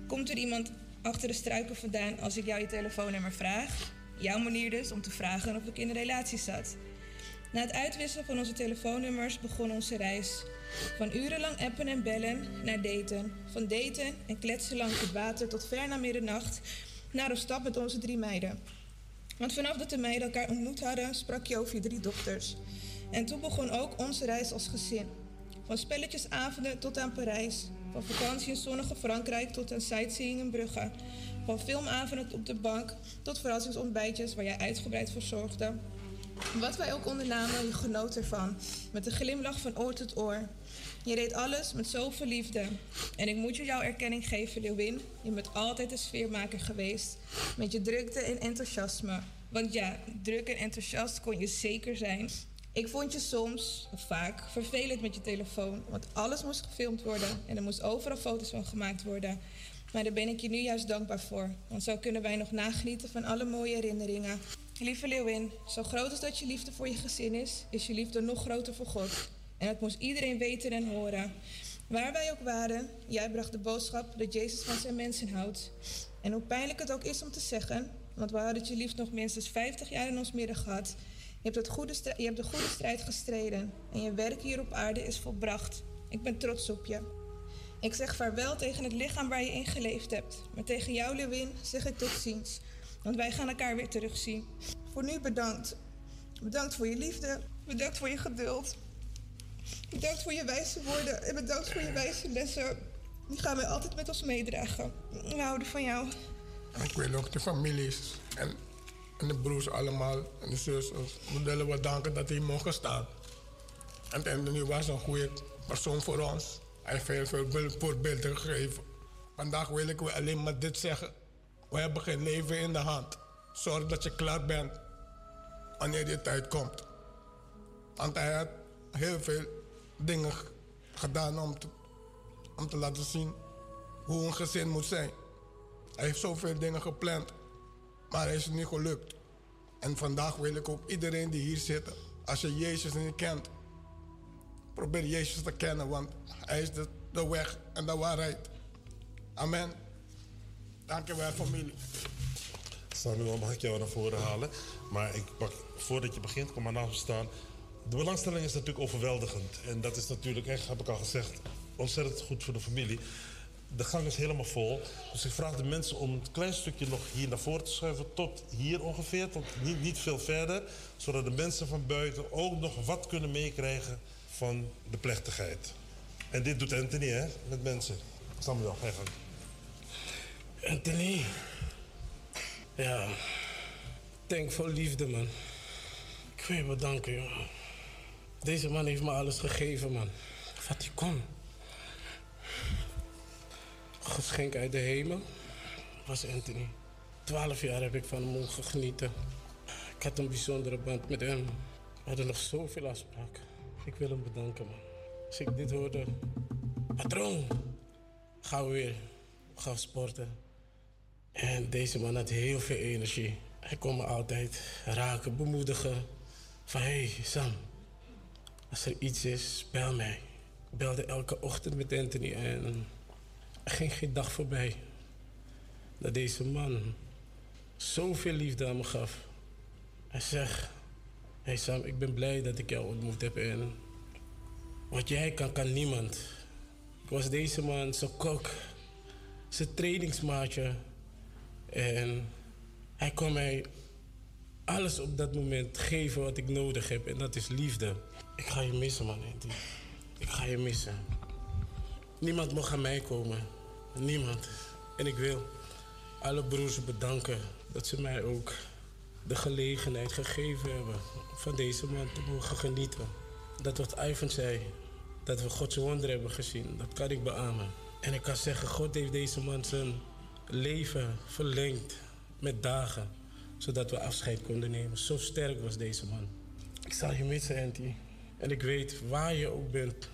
komt er iemand achter de struiken vandaan als ik jou je telefoonnummer vraag? Jouw manier dus om te vragen of ik in een relatie zat. Na het uitwisselen van onze telefoonnummers begon onze reis. Van urenlang appen en bellen naar daten. Van daten en kletsen langs het water tot ver na middernacht naar een stap met onze drie meiden. Want vanaf dat de meiden elkaar ontmoet hadden, sprak je over je drie dochters. En toen begon ook onze reis als gezin. Van spelletjesavonden tot aan Parijs. Van vakantie in zonnige Frankrijk tot aan sightseeing in Brugge. Van filmavonden op de bank tot verrassingsontbijtjes waar jij uitgebreid voor zorgde. Wat wij ook ondernamen, je genoot ervan. Met een glimlach van oor tot oor. Je deed alles met zoveel liefde. En ik moet je jouw erkenning geven, Leeuwin. Je bent altijd een sfeermaker geweest. Met je drukte en enthousiasme. Want ja, druk en enthousiast kon je zeker zijn. Ik vond je soms, of vaak, vervelend met je telefoon. Want alles moest gefilmd worden en er moest overal foto's van gemaakt worden. Maar daar ben ik je nu juist dankbaar voor. Want zo kunnen wij nog nagenieten van alle mooie herinneringen. Lieve Leeuwin, zo groot als dat je liefde voor je gezin is, is je liefde nog groter voor God. En dat moest iedereen weten en horen. Waar wij ook waren, jij bracht de boodschap dat Jezus van zijn mensen houdt. En hoe pijnlijk het ook is om te zeggen, want we hadden je liefst nog minstens 50 jaar in ons midden gehad. Je hebt, het goede je hebt de goede strijd gestreden en je werk hier op aarde is volbracht. Ik ben trots op je. Ik zeg vaarwel tegen het lichaam waar je in geleefd hebt. Maar tegen jou, Lewin, zeg ik tot ziens. Want wij gaan elkaar weer terugzien. Voor nu bedankt. Bedankt voor je liefde. Bedankt voor je geduld. Bedankt voor je wijze woorden en bedankt voor je wijze lessen. Die gaan wij altijd met ons meedragen. We houden van jou. Ik wil ook de families en, en de broers allemaal en de zusters willen we danken dat die mogen staan. En Anthony was een goede persoon voor ons. Hij heeft veel voorbeelden gegeven. Vandaag wil ik alleen maar dit zeggen. We hebben geen leven in de hand. Zorg dat je klaar bent wanneer die tijd komt. Want hij had heel veel dingen gedaan om te, om te laten zien hoe een gezin moet zijn. Hij heeft zoveel dingen gepland, maar hij is het niet gelukt. En vandaag wil ik ook iedereen die hier zit, als je Jezus niet kent, probeer Jezus te kennen, want hij is de weg en de waarheid. Amen. Dankjewel familie. Samuel, mag ik jou naar voren halen? Maar ik mag, voordat je begint, kom maar naast staan. De belangstelling is natuurlijk overweldigend. En dat is natuurlijk echt, heb ik al gezegd, ontzettend goed voor de familie. De gang is helemaal vol. Dus ik vraag de mensen om een klein stukje nog hier naar voren te schuiven. Tot hier ongeveer, tot niet, niet veel verder. Zodat de mensen van buiten ook nog wat kunnen meekrijgen van de plechtigheid. En dit doet Anthony, hè, met mensen. Samuel, ga je gang. Anthony. Ja. Denk voor liefde, man. Ik wil je bedanken, jongen. Deze man heeft me alles gegeven, man. Wat hij kon. Geschenk uit de hemel was Anthony. Twaalf jaar heb ik van hem mogen genieten. Ik had een bijzondere band met hem. We hadden nog zoveel afspraken. Ik wil hem bedanken, man. Als ik dit hoorde... Patroon, gaan we weer. We sporten. En deze man had heel veel energie. Hij kon me altijd raken, bemoedigen. Van hé, hey, Sam, als er iets is, bel mij. Ik belde elke ochtend met Anthony en er ging geen dag voorbij dat deze man zoveel liefde aan me gaf. Hij zegt, hey Sam, ik ben blij dat ik jou ontmoet heb en wat jij kan, kan niemand. Ik was deze man zijn kok, zijn trainingsmaatje. En hij kon mij alles op dat moment geven wat ik nodig heb. En dat is liefde. Ik ga je missen, man. Ik ga je missen. Niemand mag aan mij komen. Niemand. En ik wil alle broers bedanken dat ze mij ook de gelegenheid gegeven hebben van deze man te mogen genieten. Dat wat Ivan zei, dat we Gods wonder hebben gezien, dat kan ik beamen. En ik kan zeggen, God heeft deze man zijn leven verlengd met dagen, zodat we afscheid konden nemen. Zo sterk was deze man. Ik zal je missen, Anty. En ik weet waar je ook bent,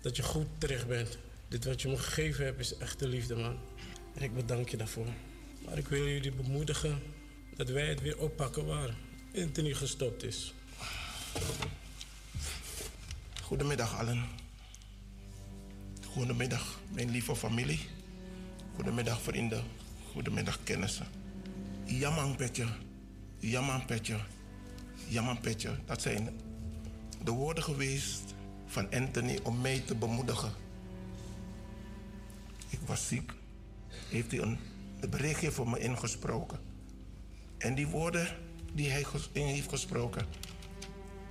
dat je goed terecht bent. Dit wat je me gegeven hebt is echte liefde, man. En ik bedank je daarvoor. Maar ik wil jullie bemoedigen dat wij het weer oppakken waar Anthony gestopt is. Goedemiddag allen. Goedemiddag mijn lieve familie. Goedemiddag vrienden. Goedemiddag kennissen. Jamang petje. Jamang petje. Jamang petje. Dat zijn de woorden geweest van Anthony om mij te bemoedigen. Ik was ziek. Heeft hij een, berichtje voor me ingesproken. En die woorden die hij in heeft gesproken,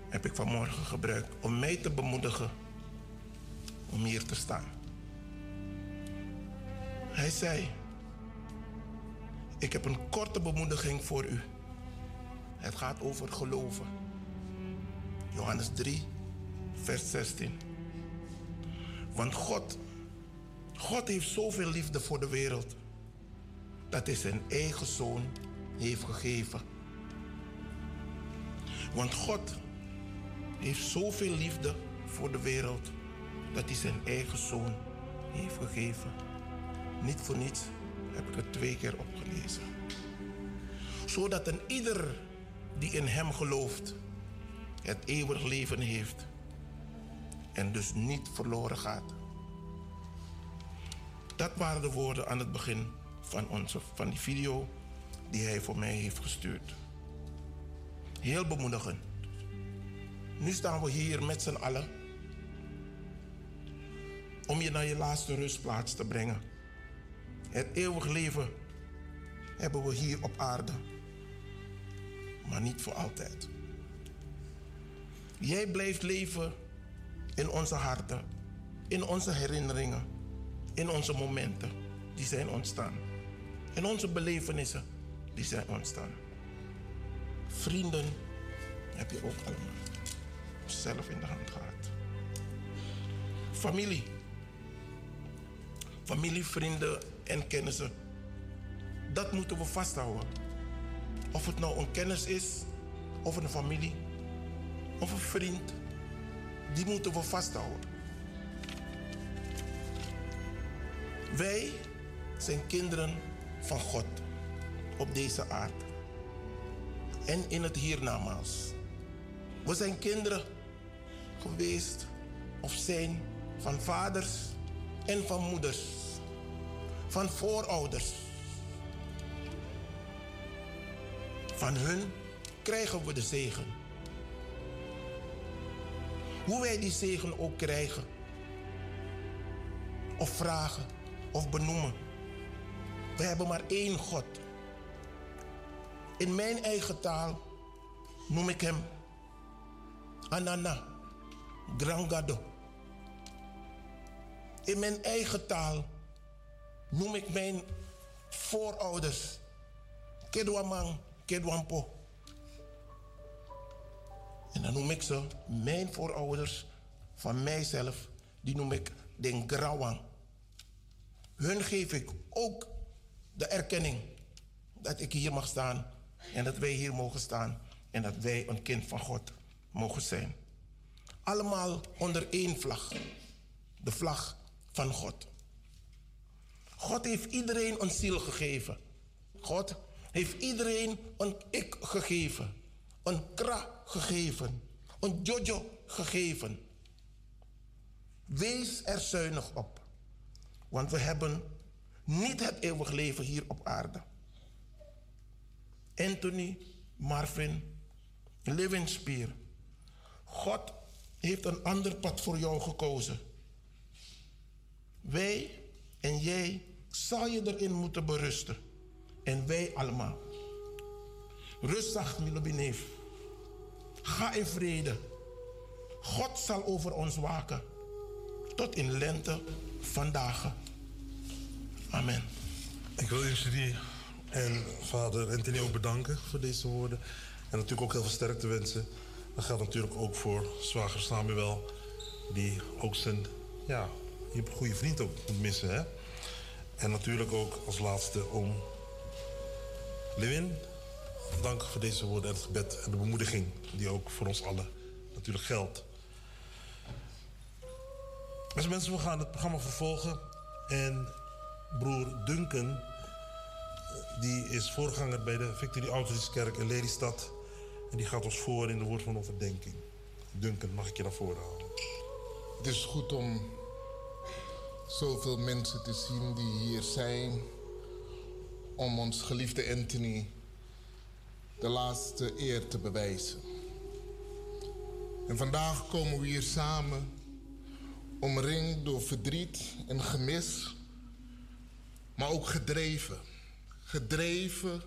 heb ik vanmorgen gebruikt om mij te bemoedigen om hier te staan. Hij zei: Ik heb een korte bemoediging voor u. Het gaat over geloven. Johannes 3, vers 16. Want God, God heeft zoveel liefde voor de wereld dat hij zijn eigen zoon heeft gegeven. Want God heeft zoveel liefde voor de wereld dat hij zijn eigen zoon heeft gegeven. Niet voor niets heb ik het twee keer opgelezen. Zodat een ieder die in hem gelooft het eeuwig leven heeft en dus niet verloren gaat. Dat waren de woorden aan het begin van, onze, van die video die hij voor mij heeft gestuurd. Heel bemoedigend. Nu staan we hier met z'n allen om je naar je laatste rustplaats te brengen. Het eeuwig leven hebben we hier op aarde, maar niet voor altijd. Jij blijft leven in onze harten, in onze herinneringen in onze momenten die zijn ontstaan. In onze belevenissen die zijn ontstaan. Vrienden heb je ook allemaal zelf in de hand gehad. Familie. Familie, vrienden en kennissen. Dat moeten we vasthouden. Of het nou een kennis is, of een familie, of een vriend. Die moeten we vasthouden. Wij zijn kinderen van God op deze aarde. En in het hiernamaals. We zijn kinderen geweest of zijn van vaders en van moeders. Van voorouders. Van hun krijgen we de zegen. Hoe wij die zegen ook krijgen, of vragen, of benoemen. We hebben maar één God. In mijn eigen taal noem ik hem Anana, Grangado. In mijn eigen taal noem ik mijn voorouders Kedwamang, Kedwampo. En dan noem ik ze, mijn voorouders van mijzelf, die noem ik den Grawang. Hun geef ik ook de erkenning dat ik hier mag staan en dat wij hier mogen staan en dat wij een kind van God mogen zijn. Allemaal onder één vlag, de vlag van God. God heeft iedereen een ziel gegeven. God heeft iedereen een ik gegeven, een kra gegeven, een jojo gegeven. Wees er zuinig op, want we hebben niet het eeuwig leven hier op aarde. Anthony, Marvin, Levenspier. God heeft een ander pad voor jou gekozen. Wij en jij zal je erin moeten berusten. En wij allemaal. Rustig, Milobineef. Ga in vrede. God zal over ons waken. Tot in lente vandaag. Amen. Ik wil jullie en vader Anthony ook bedanken voor deze woorden. En natuurlijk ook heel veel sterkte wensen. Dat geldt natuurlijk ook voor zwager Samuel, die ook zijn, ja, je goede vriend ook moet missen. Hè? En natuurlijk ook als laatste om Lewin. Dank voor deze woorden en het gebed en de bemoediging die ook voor ons allen natuurlijk geldt. Beste mensen, we gaan het programma vervolgen. En broer Duncan, die is voorganger bij de Victory Outreach in Lelystad. En die gaat ons voor in de woord van overdenking. Duncan, mag ik je naar voren halen? Het is goed om zoveel mensen te zien die hier zijn. Om ons geliefde Anthony de laatste eer te bewijzen. En vandaag komen we hier samen, omringd door verdriet en gemis, maar ook gedreven. Gedreven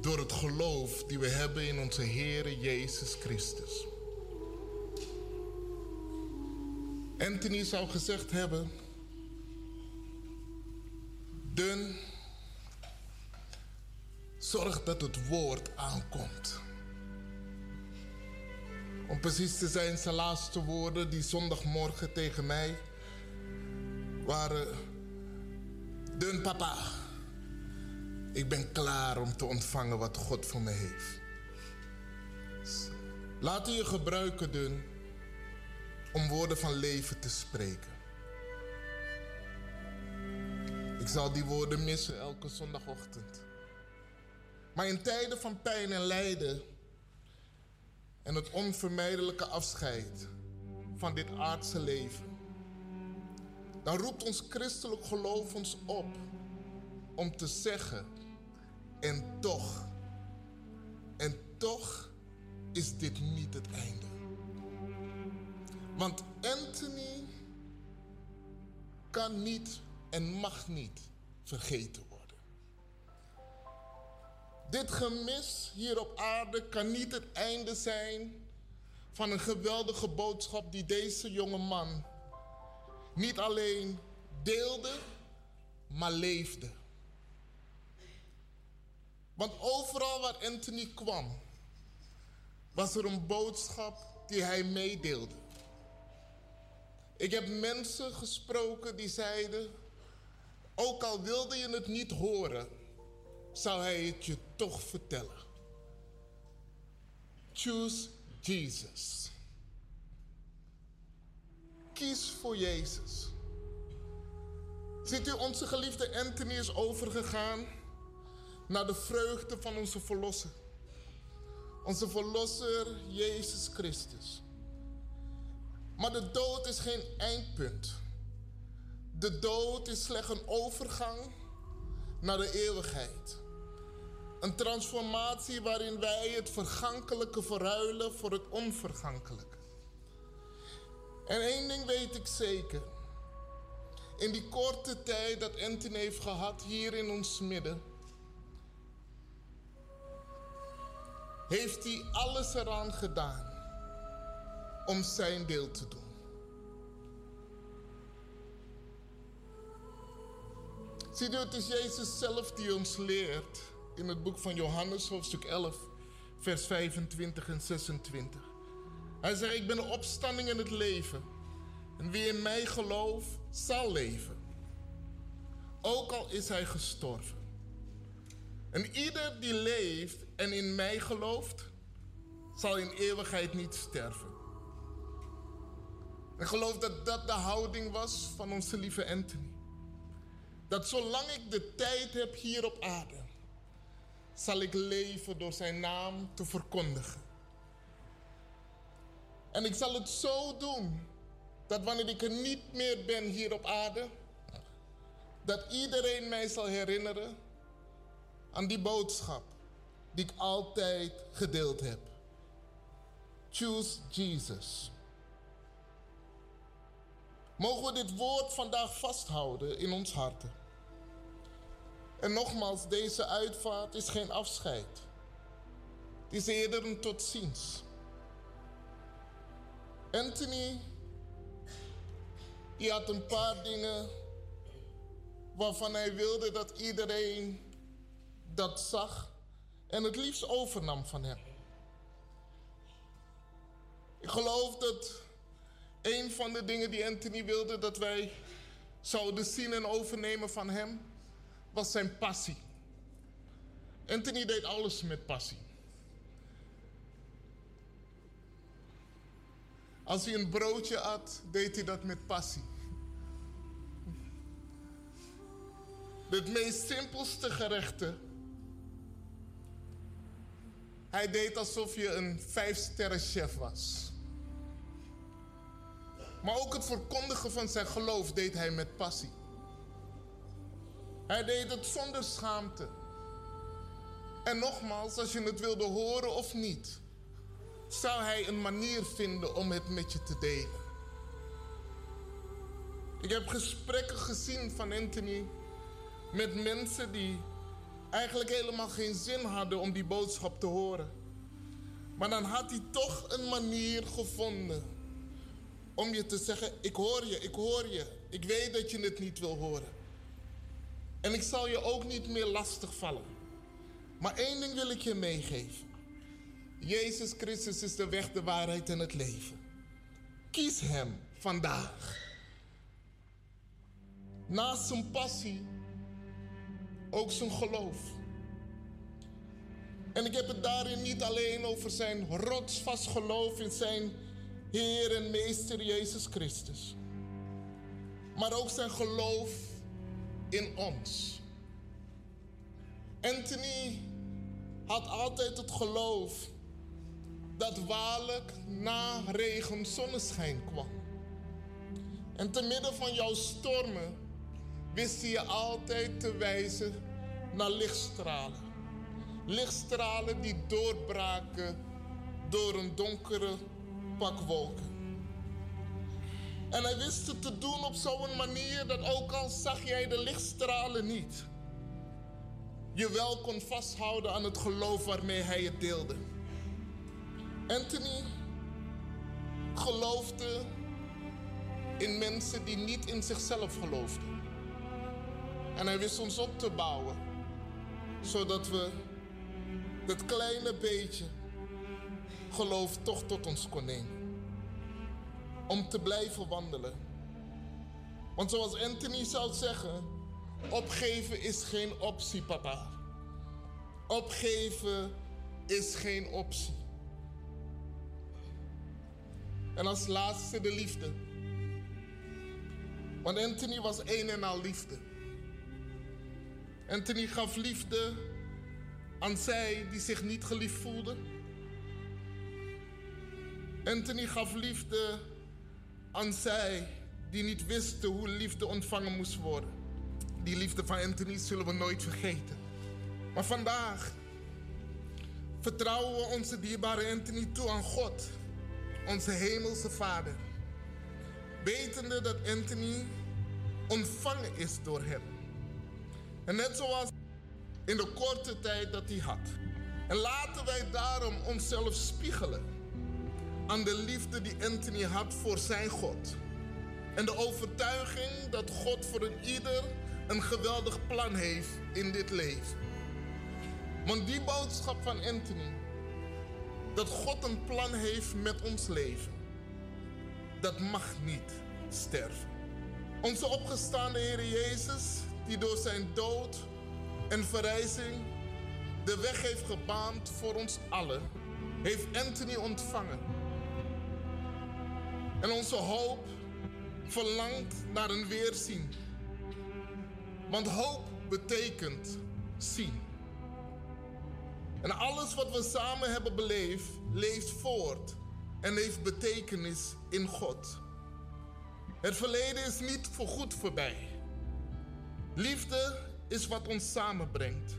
door het geloof die we hebben in onze Heer Jezus Christus. Anthony zou gezegd hebben, dun, zorg dat het woord aankomt. Om precies te zijn, zijn laatste woorden die zondagmorgen tegen mij waren: Dun papa, ik ben klaar om te ontvangen wat God voor me heeft. Laat u je gebruiken, Dun, om woorden van leven te spreken. Ik zal die woorden missen elke zondagochtend. Maar in tijden van pijn en lijden en het onvermijdelijke afscheid van dit aardse leven, dan roept ons christelijk geloof ons op om te zeggen, en toch, en toch is dit niet het einde. Want Anthony kan niet en mag niet vergeten worden. Dit gemis hier op aarde kan niet het einde zijn van een geweldige boodschap die deze jonge man niet alleen deelde, maar leefde. Want overal waar Anthony kwam, was er een boodschap die hij meedeelde. Ik heb mensen gesproken die zeiden, ook al wilde je het niet horen, zou hij het je toch vertellen. Choose Jesus. Kies voor Jezus. Ziet u, onze geliefde Anthony is overgegaan naar de vreugde van onze Verlosser. Onze Verlosser Jezus Christus. Maar de dood is geen eindpunt. De dood is slechts een overgang naar de eeuwigheid. Een transformatie waarin wij het vergankelijke verruilen voor het onvergankelijke. En één ding weet ik zeker. In die korte tijd dat Anthony heeft gehad hier in ons midden, heeft hij alles eraan gedaan om zijn deel te doen. Zie je, het is Jezus zelf die ons leert in het boek van Johannes, hoofdstuk 11, vers 25 en 26. Hij zegt, ik ben de opstanding en het leven. En wie in mij gelooft, zal leven. Ook al is hij gestorven. En ieder die leeft en in mij gelooft, zal in eeuwigheid niet sterven. Ik geloof dat dat de houding was van onze lieve Anthony. Dat zolang ik de tijd heb hier op aarde, zal ik leven door zijn naam te verkondigen. En ik zal het zo doen dat wanneer ik er niet meer ben hier op aarde, dat iedereen mij zal herinneren aan die boodschap die ik altijd gedeeld heb. Choose Jesus. Mogen we dit woord vandaag vasthouden in ons harten. En nogmaals, deze uitvaart is geen afscheid. Het is eerder een tot ziens. Anthony, die had een paar dingen waarvan hij wilde dat iedereen dat zag en het liefst overnam van hem. Ik geloof dat een van de dingen die Anthony wilde dat wij zouden zien en overnemen van hem, was zijn passie. Anthony deed alles met passie. Als hij een broodje at, deed hij dat met passie. Het meest simpelste gerechten. Hij deed alsof je een vijfsterren chef was. Maar ook het verkondigen van zijn geloof deed hij met passie. Hij deed het zonder schaamte. En nogmaals, als je het wilde horen of niet, zou hij een manier vinden om het met je te delen. Ik heb gesprekken gezien van Anthony met mensen die eigenlijk helemaal geen zin hadden om die boodschap te horen. Maar dan had hij toch een manier gevonden om je te zeggen: Ik hoor je, ik hoor je. Ik weet dat je het niet wil horen. En ik zal je ook niet meer lastig vallen. Maar één ding wil ik je meegeven. Jezus Christus is de weg, de waarheid en het leven. Kies Hem vandaag. Naast zijn passie ook zijn geloof. En ik heb het daarin niet alleen over zijn rotsvast geloof in zijn Heer en Meester Jezus Christus. Maar ook zijn geloof in ons. Anthony had altijd het geloof dat waarlijk na regen zonneschijn kwam. En te midden van jouw stormen wist hij je altijd te wijzen naar lichtstralen. Lichtstralen die doorbraken door een donkere pak wolken. En hij wist het te doen op zo'n manier dat ook al zag jij de lichtstralen niet, je wel kon vasthouden aan het geloof waarmee hij het deelde. Anthony geloofde in mensen die niet in zichzelf geloofden. En hij wist ons op te bouwen. Zodat we dat kleine beetje geloof toch tot ons kon nemen. Om te blijven wandelen. Want zoals Anthony zou zeggen, opgeven is geen optie, papa. Opgeven is geen optie. En als laatste de liefde. Want Anthony was een en al liefde. Anthony gaf liefde aan zij die zich niet geliefd voelden. Anthony gaf liefde aan zij die niet wisten hoe liefde ontvangen moest worden. Die liefde van Anthony zullen we nooit vergeten. Maar vandaag vertrouwen we onze dierbare Anthony toe aan God, onze hemelse Vader. Wetende dat Anthony ontvangen is door hem. En net zoals in de korte tijd dat hij had. En laten wij daarom onszelf spiegelen aan de liefde die Anthony had voor zijn God. En de overtuiging dat God voor een ieder een geweldig plan heeft in dit leven. Want die boodschap van Anthony, dat God een plan heeft met ons leven, dat mag niet sterven. Onze opgestaande Heer Jezus, die door zijn dood en verrijzing de weg heeft gebaand voor ons allen, heeft Anthony ontvangen. En onze hoop verlangt naar een weerzien. Want hoop betekent zien. En alles wat we samen hebben beleefd, leeft voort en heeft betekenis in God. Het verleden is niet voorgoed voorbij. Liefde is wat ons samenbrengt.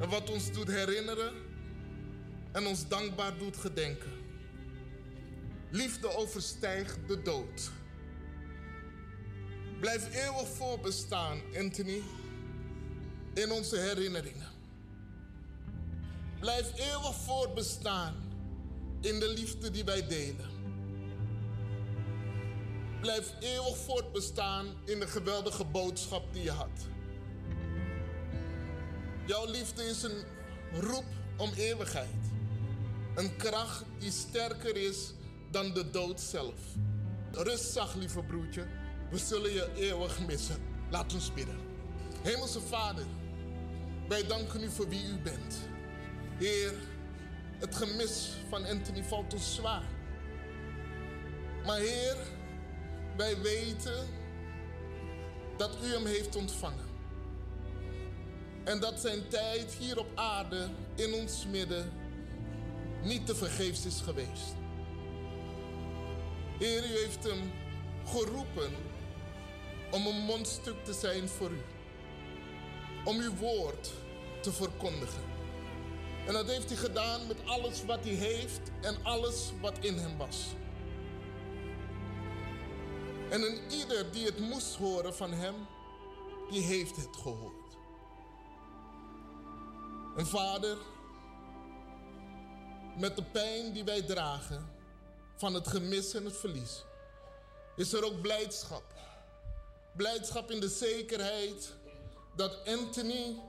En wat ons doet herinneren en ons dankbaar doet gedenken. Liefde overstijgt de dood. Blijf eeuwig voorbestaan, Anthony, in onze herinneringen. Blijf eeuwig voortbestaan in de liefde die wij delen. Blijf eeuwig voortbestaan in de geweldige boodschap die je had. Jouw liefde is een roep om eeuwigheid. Een kracht die sterker is dan de dood zelf. Rust lieve broertje. We zullen je eeuwig missen. Laat ons bidden. Hemelse Vader, wij danken u voor wie u bent. Heer, het gemis van Anthony valt ons zwaar. Maar Heer, wij weten dat u hem heeft ontvangen. En dat zijn tijd hier op aarde in ons midden niet te vergeefs is geweest. Heer, u heeft hem geroepen om een mondstuk te zijn voor u. Om uw woord te verkondigen. En dat heeft hij gedaan met alles wat hij heeft en alles wat in hem was. En een ieder die het moest horen van hem, die heeft het gehoord. En vader, met de pijn die wij dragen van het gemis en het verlies, is er ook blijdschap. Blijdschap in de zekerheid dat Anthony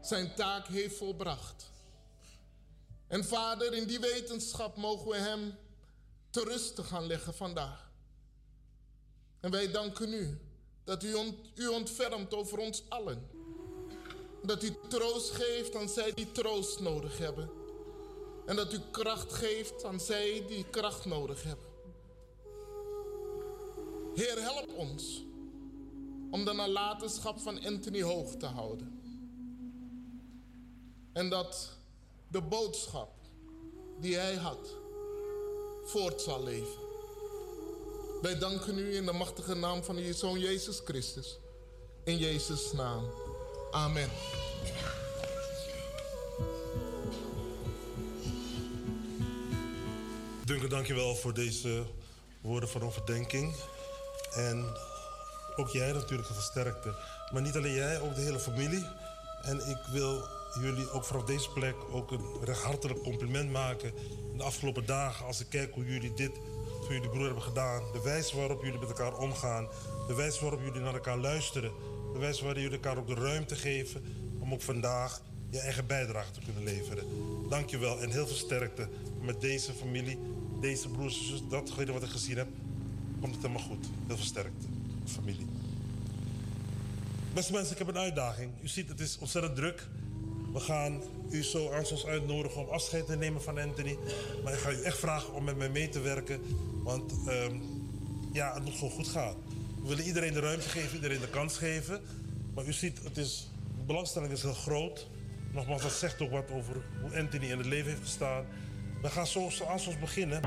zijn taak heeft volbracht. En vader, in die wetenschap mogen we hem te rusten gaan leggen vandaag. En wij danken u dat u, u ontfermt over ons allen. Dat u troost geeft aan zij die troost nodig hebben. En dat u kracht geeft aan zij die kracht nodig hebben. Heer, help ons om de nalatenschap van Anthony hoog te houden. En dat de boodschap die hij had voort zal leven. Wij danken u in de machtige naam van uw Zoon Jezus Christus. In Jezus' naam. Amen. Duncan, dankjewel voor deze woorden van overdenking. En ook jij natuurlijk een versterkte. Maar niet alleen jij, ook de hele familie. En ik wil jullie ook vanaf deze plek ook een recht hartelijk compliment maken. De afgelopen dagen, als ik kijk hoe jullie dit voor jullie broer hebben gedaan. De wijze waarop jullie met elkaar omgaan. De wijze waarop jullie naar elkaar luisteren. De wijze waarin jullie elkaar ook de ruimte geven om ook vandaag je eigen bijdrage te kunnen leveren. Dank je wel en heel veel sterkte met deze familie, deze broers en. Datgene wat ik gezien heb, komt het helemaal goed. Heel veel sterkte, familie. Beste mensen, ik heb een uitdaging. U ziet, het is ontzettend druk. We gaan u zo aanstonds uitnodigen om afscheid te nemen van Anthony. Maar ik ga u echt vragen om met mij mee te werken. Want ehm, ja, het moet gewoon goed gaan. We willen iedereen de ruimte geven, iedereen de kans geven. Maar u ziet, het is, de belangstelling is heel groot. Nogmaals, dat zegt ook wat over hoe Anthony in het leven heeft gestaan. We gaan zo, zo aanstonds beginnen.